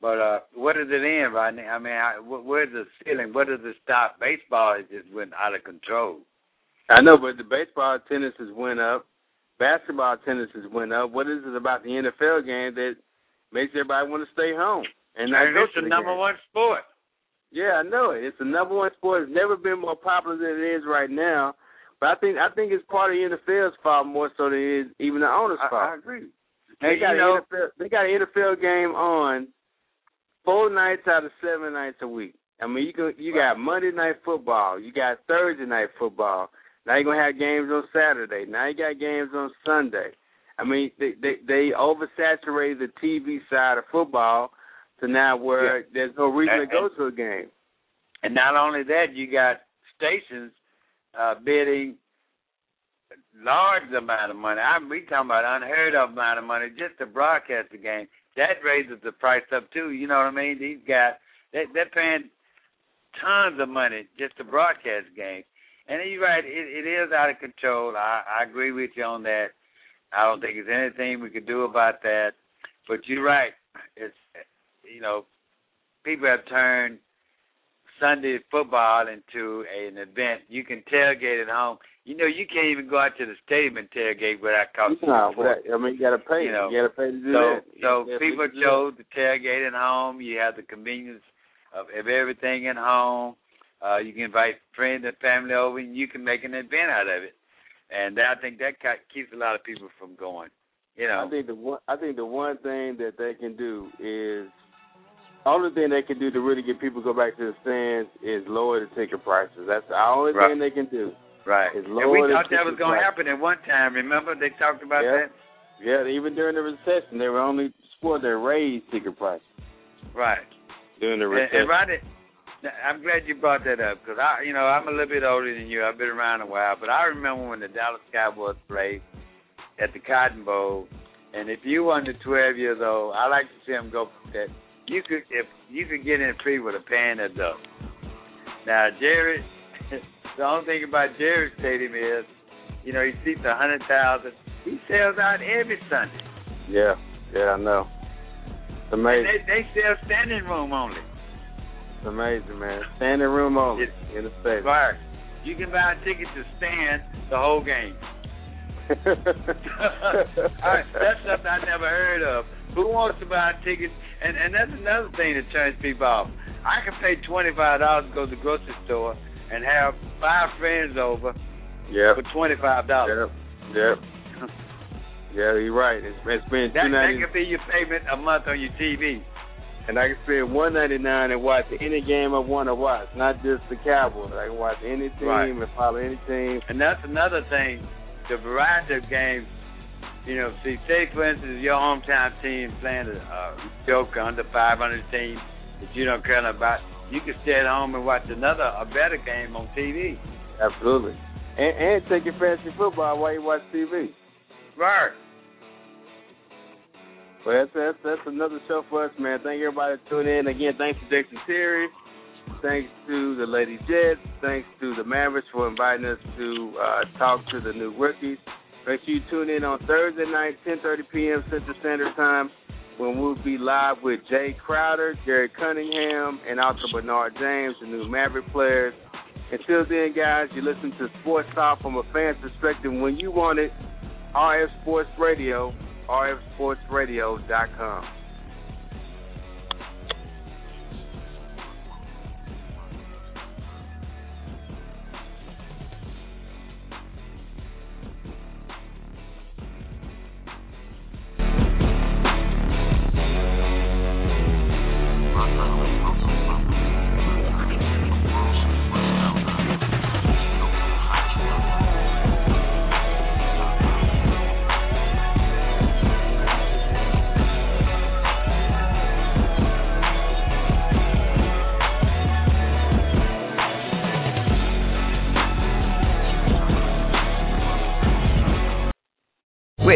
C: But uh what does it end, Rodney? I mean, I, where's the ceiling? Where does it stop? Baseball is just went out of control.
B: I know, but the baseball attendances went up, basketball attendances went up. What is it about the NFL game that makes everybody want to stay home and
C: and it's the number
B: game?
C: one sport.
B: Yeah, I know it. It's the number one sport. It's never been more popular than it is right now. But I think I think it's part of the NFL's fault more so than it is even the owners'
C: I,
B: fault.
C: I agree.
B: They
C: And,
B: got
C: you know,
B: NFL. They got an NFL game on four nights out of seven nights a week. I mean, you can you got Monday night football, you got Thursday night football. Now you're gonna have games on Saturday. Now you got games on Sunday. I mean, they they, they oversaturated the TV side of football to now where
C: Yeah.
B: there's no reason
C: And-
B: to go to a game.
C: And not only that, you got stations uh, bidding large amount of money. I'm we talking about unheard of amount of money just to broadcast the game. That raises the price up too. You know what I mean? These guys they they're paying tons of money just to broadcast the game. And you're right, it, it is out of control. I, I agree with you on that. I don't think there's anything we could do about that. But you're right. It's you know, people have turned Sunday football into an event. You can tailgate at home. You know, you can't even go out to the stadium and tailgate without costing
B: No,
C: you
B: but that, I mean, you got to pay.
C: You know,
B: you got to pay to do
C: so,
B: that.
C: So
B: gotta
C: people
B: pay to do that.
C: chose to tailgate at home. You have the convenience of, of everything at home. Uh, you can invite friends and family over, and you can make an event out of it. And I think that keeps a lot of people from going. You know,
B: I think the one I think the one thing that they can do is only thing they can do to really get people to go back to the stands is lower the ticket prices. That's the only
C: Right.
B: thing they can do.
C: right?
B: Is lower
C: And
B: we
C: thought that was going to happen at one time. Remember they talked about
B: Yeah.
C: that?
B: Yeah, even during the recession, they were only sport that raised ticket prices
C: Right.
B: during the
C: And,
B: recession.
C: and Rodney, I'm glad you brought that up because I, you know, I'm a little bit older than you. I've been around a while, but I remember when the Dallas Cowboys played at the Cotton Bowl, and if you were under 12 years old, I like to see them go that you could if you could get in free with a pan of dough. Now, Jerry, the only thing about Jerry Stadium is, you know, he seats a hundred thousand. He sells out every Sunday.
B: yeah, yeah, I know. It's amazing.
C: And they, they sell standing room only.
B: It's amazing, man. Standing room only in the stadium.
C: Right. You can buy a ticket to stand the whole game. I, that's something I never heard of. Who wants to buy a ticket? And and that's another thing that turns people off. I can pay twenty five dollars to go to the grocery store and have five friends over
B: Yeah.
C: for twenty five dollars.
B: Yep. Yep. Yeah, you're right. It's, it's been
C: That that could be your payment a month on your TV.
B: And I can spend one ninety nine and watch any game I want to watch, not just the Cowboys. I can watch any team
C: Right.
B: and follow any team.
C: And that's another thing, the variety of games. You know, see, say for instance, your hometown team playing a uh, joke under 500 team that you don't care about. You can stay at home and watch another, a better game on TV.
B: Absolutely. And, and take your fantasy football while you watch TV.
C: Right.
B: Well, that's, that's that's another show for us, man. Thank everybody for tuning in. Again, thanks to Jason Terry. Thanks to the Lady Jets. Thanks to the Mavericks for inviting us to uh, talk to the new rookies. Make sure you tune in on Thursday night, 10:30 p.m. Central Standard Time, when we'll be live with Jae Crowder, Jared Cunningham, and also Bernard James, the new Maverick players. Until then, guys, you listen to Sports Talk from a fan's perspective when you want it. RF Sports Radio, rfsportsradio.com.